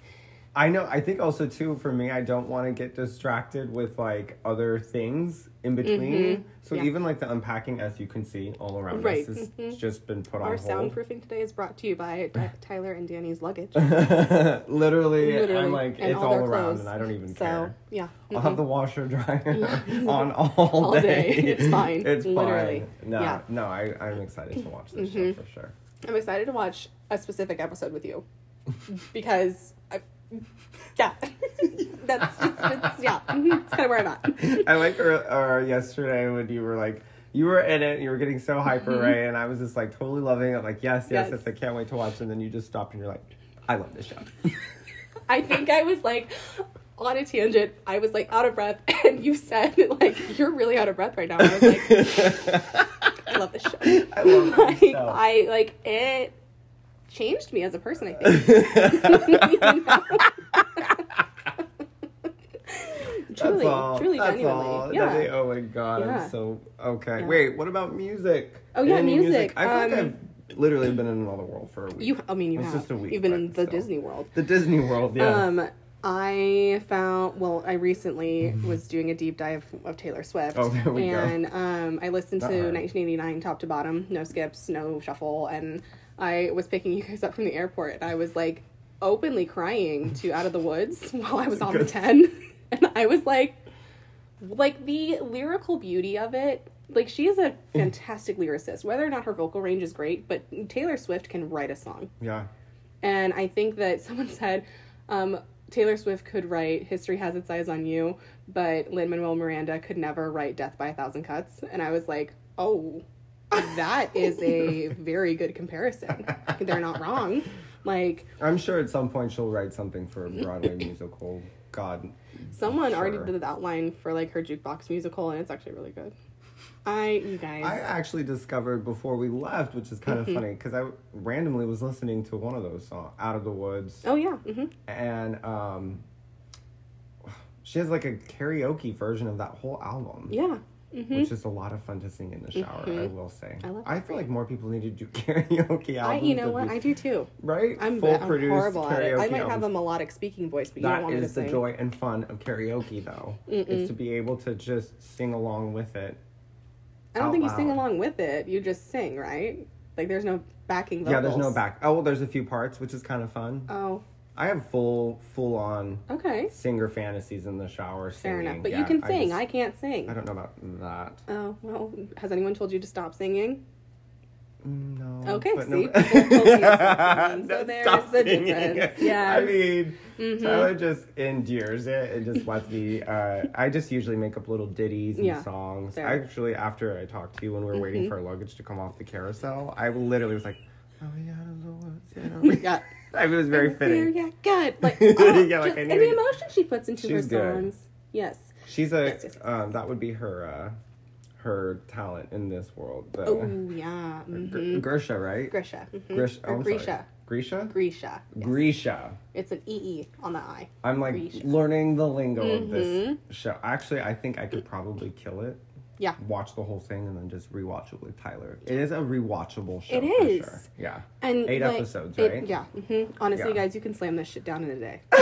I know. I think also too for me, I don't want to get distracted with like other things in between. So Yeah. even like the unpacking, as you can see all around Right. us, has Mhm. just been put Our on hold. soundproofing today is brought to you by [laughs] Ty- Tyler and Danny's luggage. Literally, [laughs] Literally, I'm like and it's all all, around, clothes. and I don't even care. So care. yeah, I'll have mhm. the washer dryer [laughs] on all, All day. day. It's fine. It's Literally. fine. No, Yeah. no, I, I'm excited to watch this show Mhm. for sure. I'm excited to watch a specific episode with you because, I, [laughs] yeah, [laughs] that's just it's, yeah, mhm, it's kind of where I'm at. I like uh, yesterday when you were like, you were in it, you were getting so hyper, Mhm. right? And I was just like totally loving it, like, yes, yes, Yes. I can't wait to watch. And then you just stopped and you're like, I love this show. [laughs] I think I was like on a tangent. I was like out of breath, and you said like you're really out of breath right now. I was like, I love this show. I love like, this show. I like it changed me as a person. I think. [laughs] truly, all. truly, That's genuinely, all. yeah. Oh my god, Yeah. I'm so okay. Yeah. Wait, what about music? Oh, yeah, Any music. I feel like Um, I've literally been in another world for a week. You, I mean, you It's have. just a week, You've been in the still. Disney World. the Disney World, yeah. Um, I found well, I recently [laughs] was doing a deep dive of Taylor Swift. Oh, there we go. and um, I listened to Not her. 1989 top to bottom, no skips, no shuffle, and I was picking you guys up from the airport, and I was like openly crying to Out of the Woods [laughs] while I was on the 10, [laughs] and I was like, like the lyrical beauty of it. Like she is a fantastic lyricist. Whether or not her vocal range is great, but Taylor Swift can write a song. yeah. And I think that [laughs] someone said um, Taylor Swift could write History Has Its Eyes on You, but Lin Manuel Miranda could never write Death by a Thousand Cuts. And I was like, oh, that is a [laughs] very good comparison. They're not wrong. Like, I'm sure at some point she'll write something for a Broadway musical. God. someone already did the outline for like her jukebox musical, and it's actually really good. I, you guys. I actually discovered before we left, which is kind Mm-hmm. of funny, because I randomly was listening to one of those songs, Out of the Woods, oh, yeah. Mm-hmm. and um, she has like a karaoke version of that whole album. Yeah. Hmm Which is a lot of fun to sing in the shower, I Mhm. will say. I love I feel like more people need to do [laughs] karaoke I, albums. you know what? these- I do too. right? I'm, Full I'm produced horrible at it. I might have a melodic speaking voice, but you don't That want me to is the sing. joy and fun of karaoke, though, is to be able to just sing along with it. I don't think you sing along with it. You just sing, right? Like there's no backing vocals. Yeah, there's no back. Oh, well, there's a few parts, which is kind of fun. Oh, I have full, full on okay. singer fantasies in the shower. Fair singing. enough. But Yeah, you can sing. just- I can't sing. I don't know about that. Oh, well, has anyone told you to stop singing? Mm, No. Okay, see? no- People told you to stop [laughs] singing, so there's the singing. difference. Yeah. [laughs] I mean, Mhm. Tyler just endures it and just lets me. [laughs] Uh, I just usually make up little ditties and Yeah, songs. fair. Actually, after I talked to you when we were waiting Mhm. for our luggage to come off the carousel, I literally was like, "Oh yeah, woods, you know." Yeah. I mean, it was very fitting. yeah, good. Like, [laughs] oh, Yeah, like, just- and the emotion she puts into her She's good. songs. Yes. She's a. Yes, yes, yes. Um, that would be her. Uh, her talent in this world. The, Oh, yeah. Mm-hmm. Grisha, right? Grisha. mhm. Grish, oh, I'm sorry. Grisha. Grisha. Grisha. yes. Grisha. It's an EE on the I. I'm like Grisha. learning the lingo of this Mhm. show. Actually, I think I could probably kill it. Yeah. Watch the whole thing and then just rewatch it with Tyler. It is a rewatchable show. It is. for. Sure. Yeah. And Eight like, episodes, it- right? yeah. hmm Honestly, Yeah. guys, you can slam this shit down in a day. [laughs]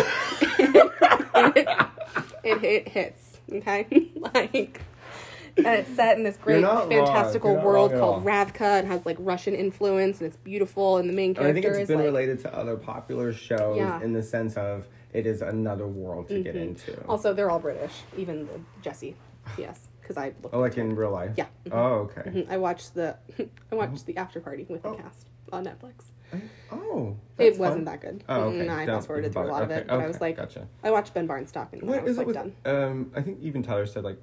it, it, it hits. Okay, [laughs] like. And it's set in this great, fantastical world called. Ravka and has like Russian influence and it's beautiful and the main And I think character it's is been like related to other popular shows Yeah. Mm-hmm. in the sense of it is another world to get into. also they're all British, even Jessie. Yes, because I looked. oh, like in real life? Yeah. Mhm. Oh, okay. Mhm. I watched the [laughs] I watched the after party with the Oh. cast on Netflix. Oh. It wasn't fun. that good. Oh, okay. Mhm, I fast forwarded through a lot of it, but I was like, gotcha. I watched Ben Barnes talk and I was is like it with? done. Um, I think even Tyler said like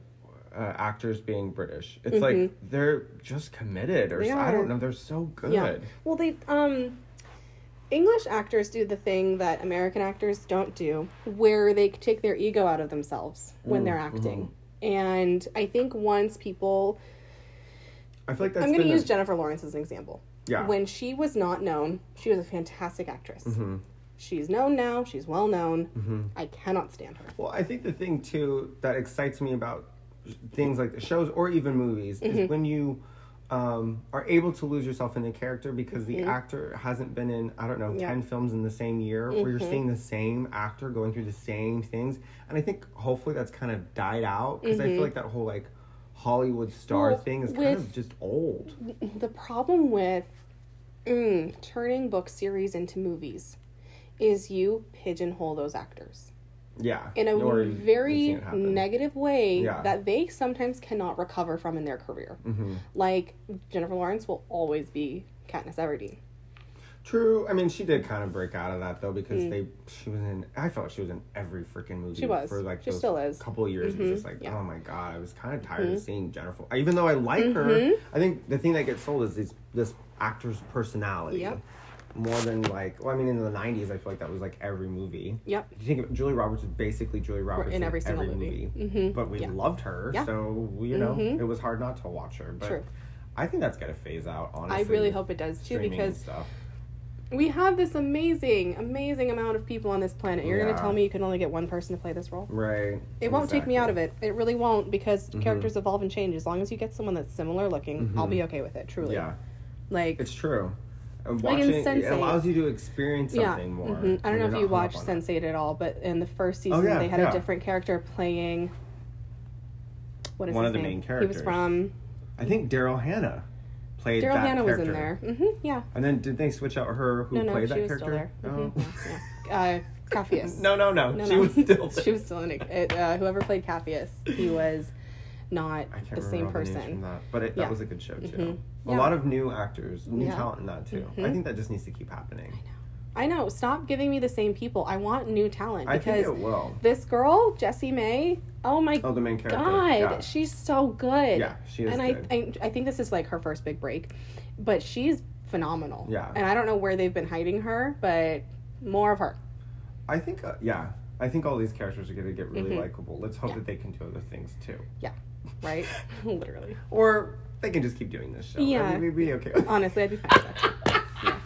uh, actors being British. It's like they're just committed, or Mm-hmm. So- I don't know. They're so good. Yeah. Well, they um English actors do the thing that American actors don't do, where they take their ego out of themselves when Mm, they're acting. And I think once people, I feel like that's I'm going to a- use Jennifer Lawrence as an example. Yeah. When she was not known, she was a fantastic actress. Mhm. She's known now. She's well known. Mm-hmm. I cannot stand her. Well, I think the thing too that excites me about things like the shows or even movies Mm-hmm. is when you um, are able to lose yourself in the character because the Mhm. actor hasn't been in I don't know Yeah. ten films in the same year where you're Mhm. seeing the same actor going through the same things, and I think hopefully that's kind of died out because I Mhm. feel like that whole like Hollywood star Well, thing is kind of just old. the problem with mm, turning book series into movies is you pigeonhole those actors Yeah, in a Or very seen it happen. negative way Yeah. that they sometimes cannot recover from in their career. Mhm. Like Jennifer Lawrence will always be Katniss Everdeen. True. I mean, she did kind of break out of that though because Mm. they she was in. I felt she was in every freaking movie. She was. for like She those still is. couple of years. It Mhm. was just like, Yeah. oh my god, I was kind of tired Mhm. of seeing Jennifer. Even though I like her, Mhm. I think the thing that gets sold is this this actor's personality. Yep. More than like, well, I mean, in the '90s, I feel like that was like every movie. Yep. You think of Julie Roberts is basically Julie Roberts in every single movie. Mhm. but we Yeah. loved her, Yeah. so you know Mhm. it was hard not to watch her. But True. I think that's gonna phase out. Honestly, I really hope it does too because stuff. we have this amazing, amazing amount of people on this planet. You're Yeah. going to tell me you can only get one person to play this role? Right. It won't take me out of it. It really won't because Mhm. characters evolve and change. As long as you get someone that's similar looking, I'll be okay with it. Truly. Yeah, Like it's true. And Like in watching it Sense8. allows you to experience yeah. something more. mhm. I don't know if you watched on. Sense8 at all, but in the first Oh, season yeah, they had yeah. a different character playing. What is One of the name? main characters? He was from I think Daryl Hannah played Daryl Hannah was in character. there. hmm yeah. And then did they switch out her who no, no, played she that was character? still there. Oh. Mhm, yeah. Uh, Capheus. [laughs] no, no, no, No, She no. was still there. [laughs] she was still in it. it uh, whoever played Capheus, he was not the same all the names person. that, but it, Yeah. that was a good show too. Mhm. A Yeah. lot of new actors, new Yeah. talent in that too. I Mhm. think that just needs to keep happening. I know. I know. Stop giving me the same people. I want new talent I think because it will. this girl, Jessie Mei. Oh my Oh, the main character. god, Yeah, she's so good. yeah she is and good. I, I I think this is like her first big break, but she's phenomenal. Yeah. And I don't know where they've been hiding her, but more of her. I think, uh, yeah, I think all these characters are going to get really Mhm. likable. Let's hope Yeah. that they can do other things too. Right? [laughs] Literally. Or they can just keep doing this show. Yeah. I mean, we'd be okay. Honestly, I'd be fine with that.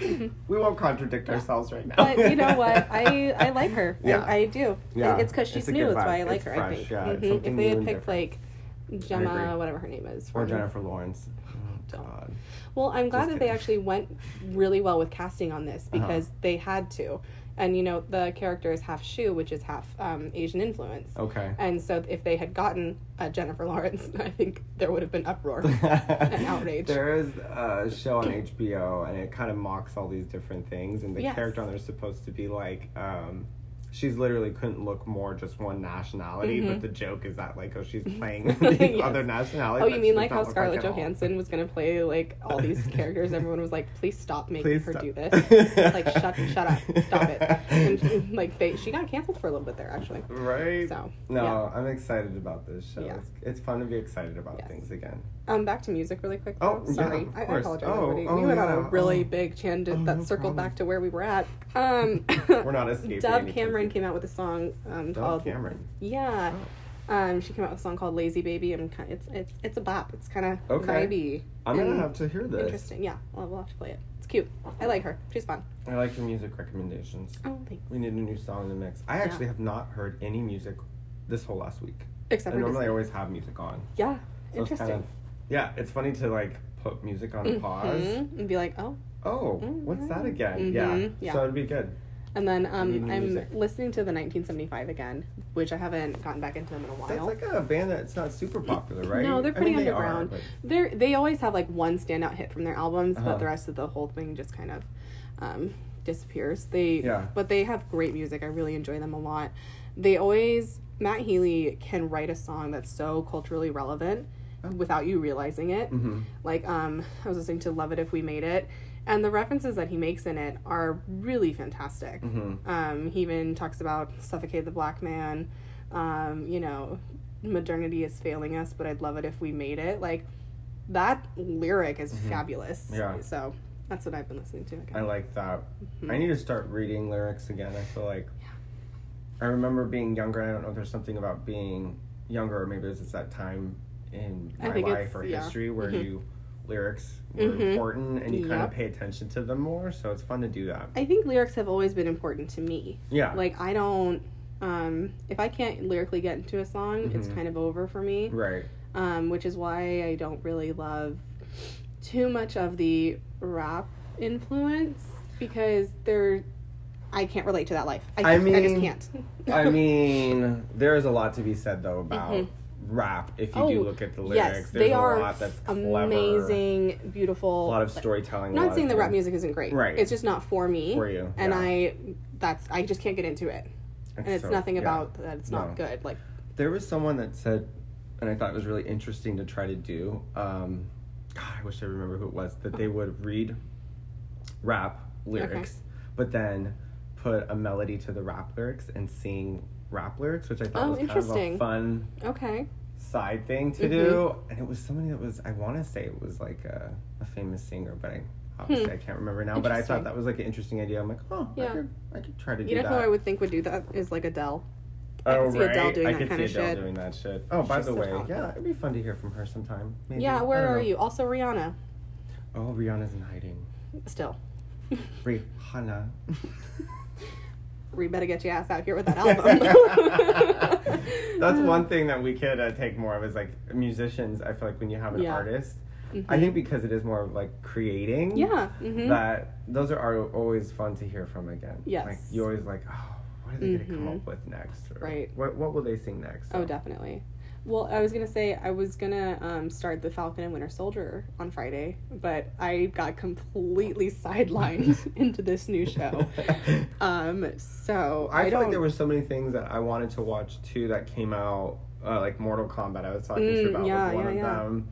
Yeah. [laughs] We won't contradict Yeah. ourselves right now. But you know what? [laughs] I I like her. Yeah. I, I do. Yeah. It's because she's It's new. That's why. I like It's her. I think. yeah. Mhm. something If they had picked different. like Gemma, whatever her name is, or Jennifer Lawrence. Oh, God. Well, I'm glad Just that they actually went really well with casting on this Uh-huh. because they had to. And you know, the character is half Shu, which is half um, Asian influence. Okay. And so, if they had gotten uh, Jennifer Lawrence, [laughs] I think there would have been uproar and [laughs] outrage. There is a show on [clears throat] HBO, and it kind of mocks all these different things. And the Yes. character on there is supposed to be like, um, she's literally couldn't look more just one nationality. Mhm. But the joke is that like, oh, she's [laughs] playing these Yes. other nationalities. Oh, you mean like how Scarlett all. Johansson was gonna play like all these [laughs] characters? Everyone was like, "Please stop making Please her stop. do [laughs] this." like, shut, shut up, stop it. And she- like they, she got canceled for a little bit there actually. Right. So no, yeah. I'm excited about this show. Yeah. It's, it's fun to be excited about Yes. things again. Um, back to music really quick. Oh, though. yeah, sorry, of I, I apologize. Oh, everybody. oh, we went on a really oh. big tangent Oh, that no circled problem. back to where we were at. Um, [laughs] We're not [laughs] escaping. Dove. Cameron came out with a song um, Dove called Cameron. Yeah. Um, she came out with a song called "Lazy Baby." and kind it's it's it's a bop. It's kind of Okay. vibey. I'm gonna have to hear this. Interesting. Yeah, well, we'll have to play it. It's cute. I like her. She's fun. I like your music recommendations. Oh, thanks. We need a new song in the mix. I actually have not heard any music this whole last week. Except for normally I always have music on. Yeah. So it's Interesting. kind of yeah, it's funny to like put music on a pause. And be like, oh. Oh, what's that again? Mhm, Yeah. yeah. So it'd be good. And then um, I'm music. listening to the 1975 again, which I haven't gotten back into them in a That's while. like a band that's not super popular, right? No, they're I mean, pretty they are, underground. but- They're they always have like one standout hit from their albums, Uh-huh. but the rest of the whole thing just kind of um, disappears. They Yeah. but they have great music. I really enjoy them a lot. They always Matt Healy can write a song that's so culturally relevant. Without you realizing it. Mhm. Like um, I was listening to "Love It If We Made It," and the references that he makes in it are really fantastic. Mhm. Um, he even talks about suffocate the black man. Um, you know, modernity is failing us, but I'd love it if we made it. Like that lyric is Mhm. fabulous. Yeah. So that's what I've been listening to. Again. I like that. Mhm. I need to start reading lyrics again. I feel like I remember being younger. I don't know if there's something about being younger, or maybe it's just that time in my life or yeah. history where Mhm. you lyrics were Mhm. important and you kind of pay attention to them more. So it's fun to do that. I think lyrics have always been important to me. Yeah. Like I don't. Um, if I can't lyrically get into a song, it's Mhm. kind of over for me. right. um, which is why I don't really love too much of the rap influence because they're I can't relate to that life. I, I I just can't. I [laughs] mean, there is a lot to be said though about Mhm. Rap. If you Oh, do look at the lyrics, yes, there's they a are lot that's clever. amazing, beautiful. A lot of storytelling. not saying the rap music isn't great. Right. It's just not for me. For you, And yeah. I that's I just can't get into it. And it's so- nothing yeah. about that it's not No. good. Like There was someone that said, and I thought it was really interesting to try to do. Um, God, I wish I remember who it was. That they would read rap lyrics, but then put a melody to the rap lyrics and sing rap lyrics, which I thought Oh, was kind of a fun okay. Side thing to do. And it was somebody that was, I want to say it was like a, a famous singer, but I obviously I can't remember now. But I Hmm. Thought that was like an interesting idea. I'm like, oh, I could, I could try to do that. You know who I would think would do that is like Adele. I oh, could see Adele right. doing I that see Adele shit. doing that shit. Oh, by She's the so way, talented. yeah, it'd be fun to hear from her sometime. Maybe. Yeah, where are know. you? Also Rihanna. Oh, Rihanna's in hiding. Still. Rihanna. [laughs] we better get your ass out here with that [laughs] album. [laughs] That's one thing that we could uh, take more of is like musicians. I feel like when you have an Yeah. artist, I Mhm. think because it is more of like creating. Yeah. hmm That those are, are always fun to hear from again. Yes. Like you always like, oh, what are they gonna come Mhm. up with next? Or Right. What What will they sing next? Oh, definitely. Well, I was gonna say I was gonna um, start the Falcon and Winter Soldier on Friday, but I got completely [laughs] sidelined [laughs] into this new show. [laughs] Um, so I, I, feel don't. like there were so many things that I wanted to watch too that came out, uh, like Mortal Kombat. I was talking to you Mm, about yeah, was one yeah, of yeah. them.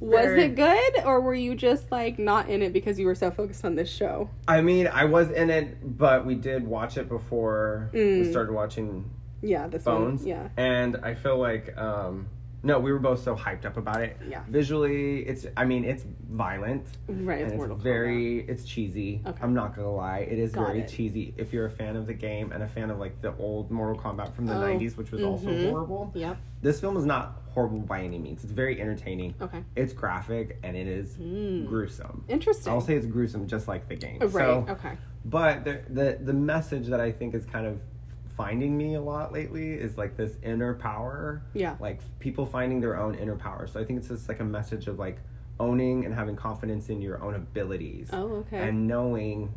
was it good, or were you just like not in it because you were so focused on this show? I mean, I was in it, but we did watch it before we Mm. started watching Yeah, this Bones. one. Yeah. And I feel like, um, no, we were both so hyped up about it. Yeah. Visually, it's, I mean, it's violent. Right. and It's it's very, it's cheesy. Okay. I'm not gonna lie, it is Got very it. cheesy. If you're a fan of the game and a fan of like the old Mortal Kombat from the Oh, 90s, which was also mhm. horrible, Yep. this film is not horrible by any means. It's very entertaining. Okay. It's graphic and it is Mm. gruesome. Interesting. I'll say it's gruesome, just like the game. Right. So, okay. but the, the the message that I think is kind of finding me a lot lately is like this inner power. Yeah. Like people finding their own inner power. So I think it's just like a message of like owning and having confidence in your own abilities Oh, okay. and knowing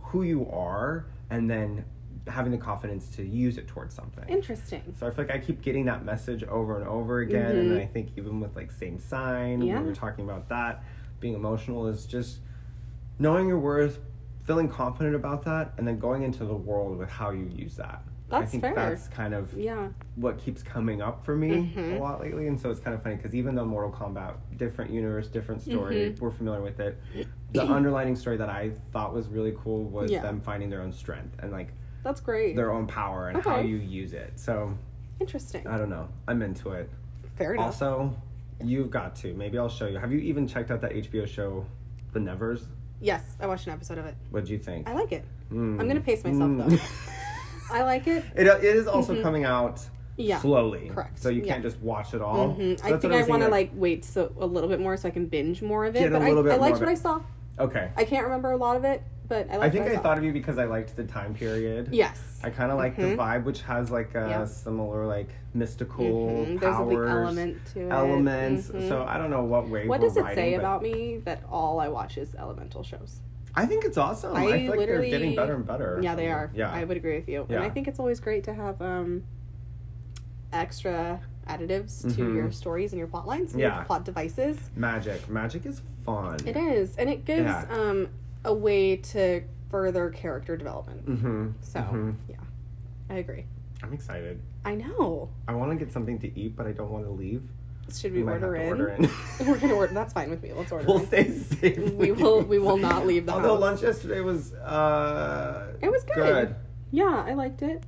who you are and then having the confidence to use it towards something. Interesting. So I feel like I keep getting that message over and over again, and Mhm. then I think even with like same sign, Yeah. we were talking about that. Being emotional is just knowing your worth, feeling confident about that, and then going into the world with how you use that. I think fair. that's kind of Yeah. what keeps coming up for me Mhm. a lot lately, and so it's kind of funny because even though Mortal Kombat, different universe, different story, Mhm. we're familiar with it. The [clears throat] underlining story that I thought was really cool was Yeah. them finding their own strength and like That's great. their own power and how you use it. So Interesting. I don't know. I'm into it. Fair enough. Also, you've got to. Maybe I'll show you. Have you even checked out that HBO show, The Nevers? yes, I watched an episode of it. What'd you think? I like it. Mm. I'm gonna pace myself, though. [laughs] I like it. It, it is also Mhm. coming out Yeah. slowly. correct. So you can't just watch it all. Mhm. So I think I want to like wait so a little bit more so I can binge more of it. Get a but I, I liked what. I saw. Okay. I can't remember a lot of it, but I liked I think I saw. thought of you because I liked the time period. Yes. I kind of like Mhm. the vibe, which has like a Yeah. similar like mystical Mhm. A powers, element to it. elements. So I don't know what way. what does it say about me that all I watch is elemental shows? I think it's awesome. I, I feel like they're getting better and better. Yeah, they are. Yeah. I would agree with you. Yeah. And I think it's always great to have um, extra additives to Mhm. your stories and your plot lines and Yeah. your plot devices. Magic. Magic is fun. It is, and it gives Yeah. um, a way to further character development. Mm-hmm. So, yeah, I agree. I'm excited. I know. I want to get something to eat, but I don't want to leave. Should we, have order, in? order in. [laughs] We're gonna order. That's fine with me. Let's order. we'll in. stay safe. We [laughs] will. We will not leave the house. Although house. lunch yesterday was uh It was good. Yeah, I liked it.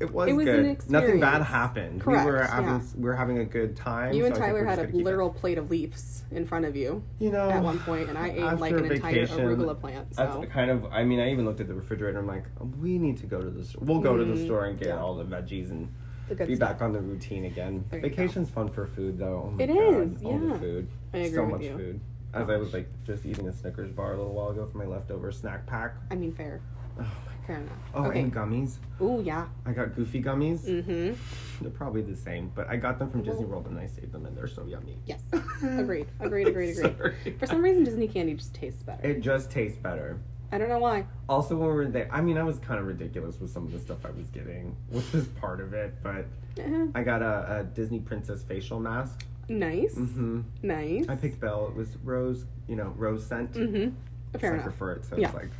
It was, It was good. Nothing bad happened. Correct, we were having yeah. we were having a good time. You and so Tyler had a gonna it. literal plate of leaves in front of you you know at one point, and I ate like an entire arugula plant. That's kind of. I mean, I even looked at the refrigerator. I'm like, we need to go to the store. We'll go to the Mhm. store and get Yeah. all the veggies and the good be stuff. back on the routine again. There you go. Vacation's fun for food, though. Oh my It God, is, All the yeah. food. I agree so with much you. food. As I was like just eating a Snickers bar a little while ago for my leftover snack pack. I mean, fair. Oh my Fair enough. Oh, okay. and gummies. Ooh, yeah. I got Goofy gummies. Mm-hmm. They're probably the same, but I got them from Disney World and I saved them, and they're so yummy. Yes. [laughs] Agreed. Agreed. Agreed. Agreed. Sorry. For some reason, Disney candy just tastes better. It just tastes better. I don't know why. Also, when we were there, I mean, I was kind of ridiculous with some of the stuff I was getting, which was part of it, but Eh, I got a, a Disney Princess facial mask. nice. Mm-hmm. Nice. I picked Belle. It was rose, you know, rose scent. Mm-hmm. Fair I enough. prefer it, so Yeah. it's like.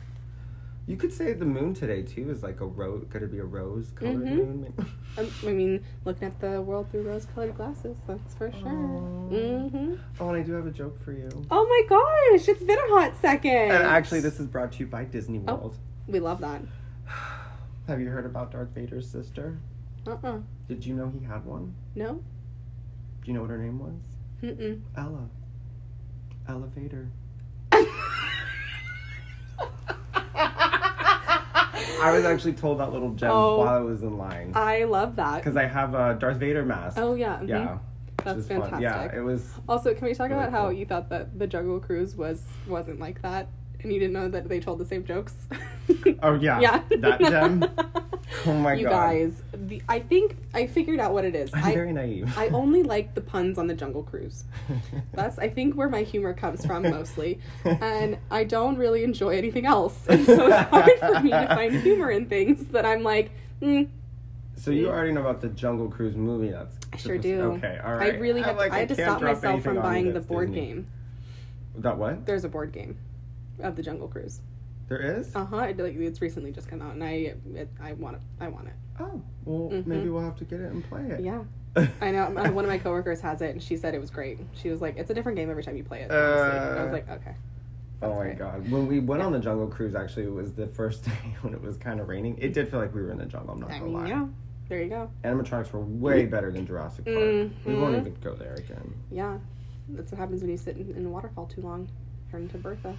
You could say the moon today too is like a rose. Could it be a rose colored Mhm. moon? [laughs] Um, I mean, looking at the world through rose-colored glasses, that's for sure. Mm-hmm. oh, and I do have a joke for you. Oh my gosh, it's been a hot second. And actually, this is brought to you by Disney Oh. World. we love that. [sighs] Have you heard about Darth Vader's sister? Uh-uh. Did you know he had one? No. Do you know what her name was? Mm-mm. Ella. Ella [laughs] Vader. I was actually told that little gem Oh. while I was in line I love that. because I have a Darth Vader mask. Oh yeah. mhm. yeah, That's is fun. fantastic. Yeah, it was. Also, can we talk Really about how you thought that the Jungle Cruise was wasn't like that, and you didn't know that they told the same jokes? Oh yeah, [laughs] yeah. that gem. [laughs] Oh my you god, you guys, the, I think I figured out what it is. I'm I very naive. I only like the puns on the Jungle Cruise. [laughs] That's I think where my humor comes from mostly, and I don't really enjoy anything else, and so it's hard for me to find humor in things that I'm like. Mm, So you already know about the Jungle Cruise movie? That's I sure do. Okay, all right. I really had. like, I had to stop myself from buying the board Disney. game. That what? There's a board game of the Jungle Cruise. There is? Uh huh. It, like, it's recently just come out, and I it, I want it. I want it. Oh, well, Mhm. maybe we'll have to get it and play it. Yeah, [laughs] I know. One of my coworkers has it, and she said it was great. She was like, "It's a different game every time you play it." And I was Uh, like, "Okay." Oh my god. When we went on the Jungle Cruise, actually, it was the first [laughs] day when it was kind of raining. It did feel like we were in the jungle, I'm not I gonna mean, lie. yeah. There you go. Animatronics were way better than Jurassic Park. We won't Mhm. even go there again. Yeah, that's what happens when you sit in, in a waterfall too long. Turn into Bertha.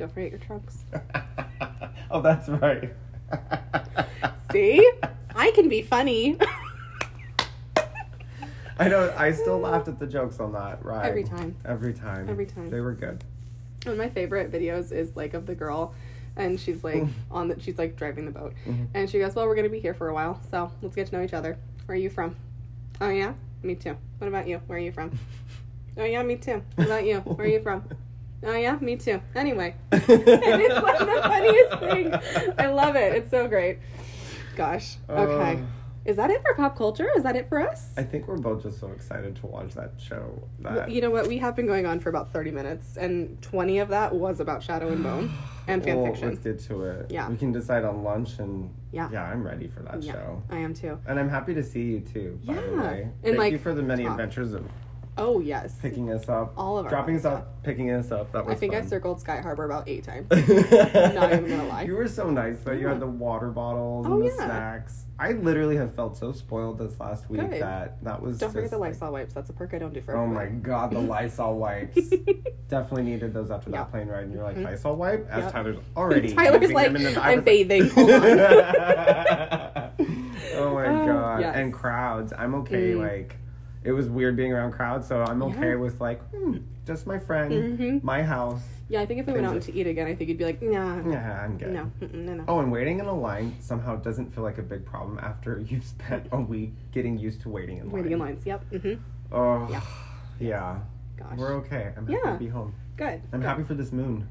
Don't forget your trunks. [laughs] oh, that's right. [laughs] See, I can be funny [laughs] I know. I still laughed at the jokes on that ride. every time. Every time. Every time. They were good. One of my favorite videos is like of the girl, and she's like on the she's like driving the boat, Mhm. and she goes, "Well, we're gonna be here for a while, so let's get to know each other. Where are you from? Oh yeah, me too. What about you? Where are you from? Oh yeah, me too. What about you? Where are you from? Oh yeah, me too. Anyway, [laughs] [laughs] it's like the funniest thing. I love it. It's so great. Gosh. Okay. Uh, Is that it for pop culture? Is that it for us? I think we're both just so excited to watch that show. That Well, you know what? We have been going on for about 30 minutes, and 20 of that was about Shadow and Bone [sighs] and fan Well, fiction. Let's get to it. Yeah. We can decide on lunch and Yeah. yeah, I'm ready for that Yeah, show. I am too. And I'm happy to see you too, by the Yeah. way. And, Thank like, you for the many adventures of Oh, yes. picking us up. All of our dropping us fun up, picking us up. That was I think I circled Sky Harbor about eight times. [laughs] Not even gonna lie. You were so nice though. You had the water bottles Oh, and the yeah. snacks. I literally have felt so spoiled this last week Good. that that was Don't forget just the like- Lysol wipes. That's a perk I don't do for Oh my god, the [laughs] Lysol wipes. Definitely needed those after Yeah. that plane ride. And you're like, Mhm. Lysol wipe? As Yep. Tyler's already. [laughs] Tyler's like, them in the- I I'm like- bathing. Hold on. oh my Oh, god. yes. And crowds. I'm okay, Mm. like, it was weird being around crowds, so I'm okay Yeah. with, like, hmm, just my friend, Mhm. my house. Yeah, I think if we went out to eat again, I think you'd be like, nah. Yeah, I'm good. No, no, no. Oh, and waiting in a line somehow doesn't feel like a big problem after [laughs] you've spent a week getting used to waiting in line. Waiting in lines. Yep. Mm-hmm. Oh, Yeah. yeah. Gosh. We're okay. I'm happy Yeah. to be home. Good. I'm good. happy for this moon.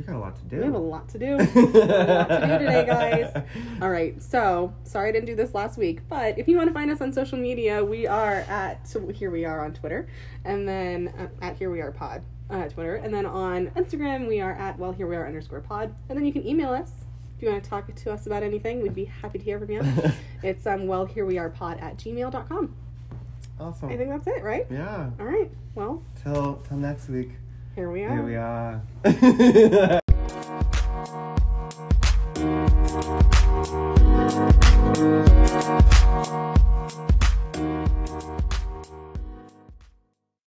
We got a lot to do. We have a lot to do. [laughs] a lot to do today, guys. All right. So sorry I didn't do this last week, but if you want to find us on social media, we are at so here we are on Twitter, and then uh, at here we are pod uh, Twitter, and then on Instagram we are at well here we are underscore pod, and then you can email us if you want to talk to us about anything. We'd be happy to hear from you. [laughs] it's um well here we are pod at gmail.com. Awesome. I think that's it, right? yeah. All right. Well, Till till next week. Here we are. Here we are. [laughs]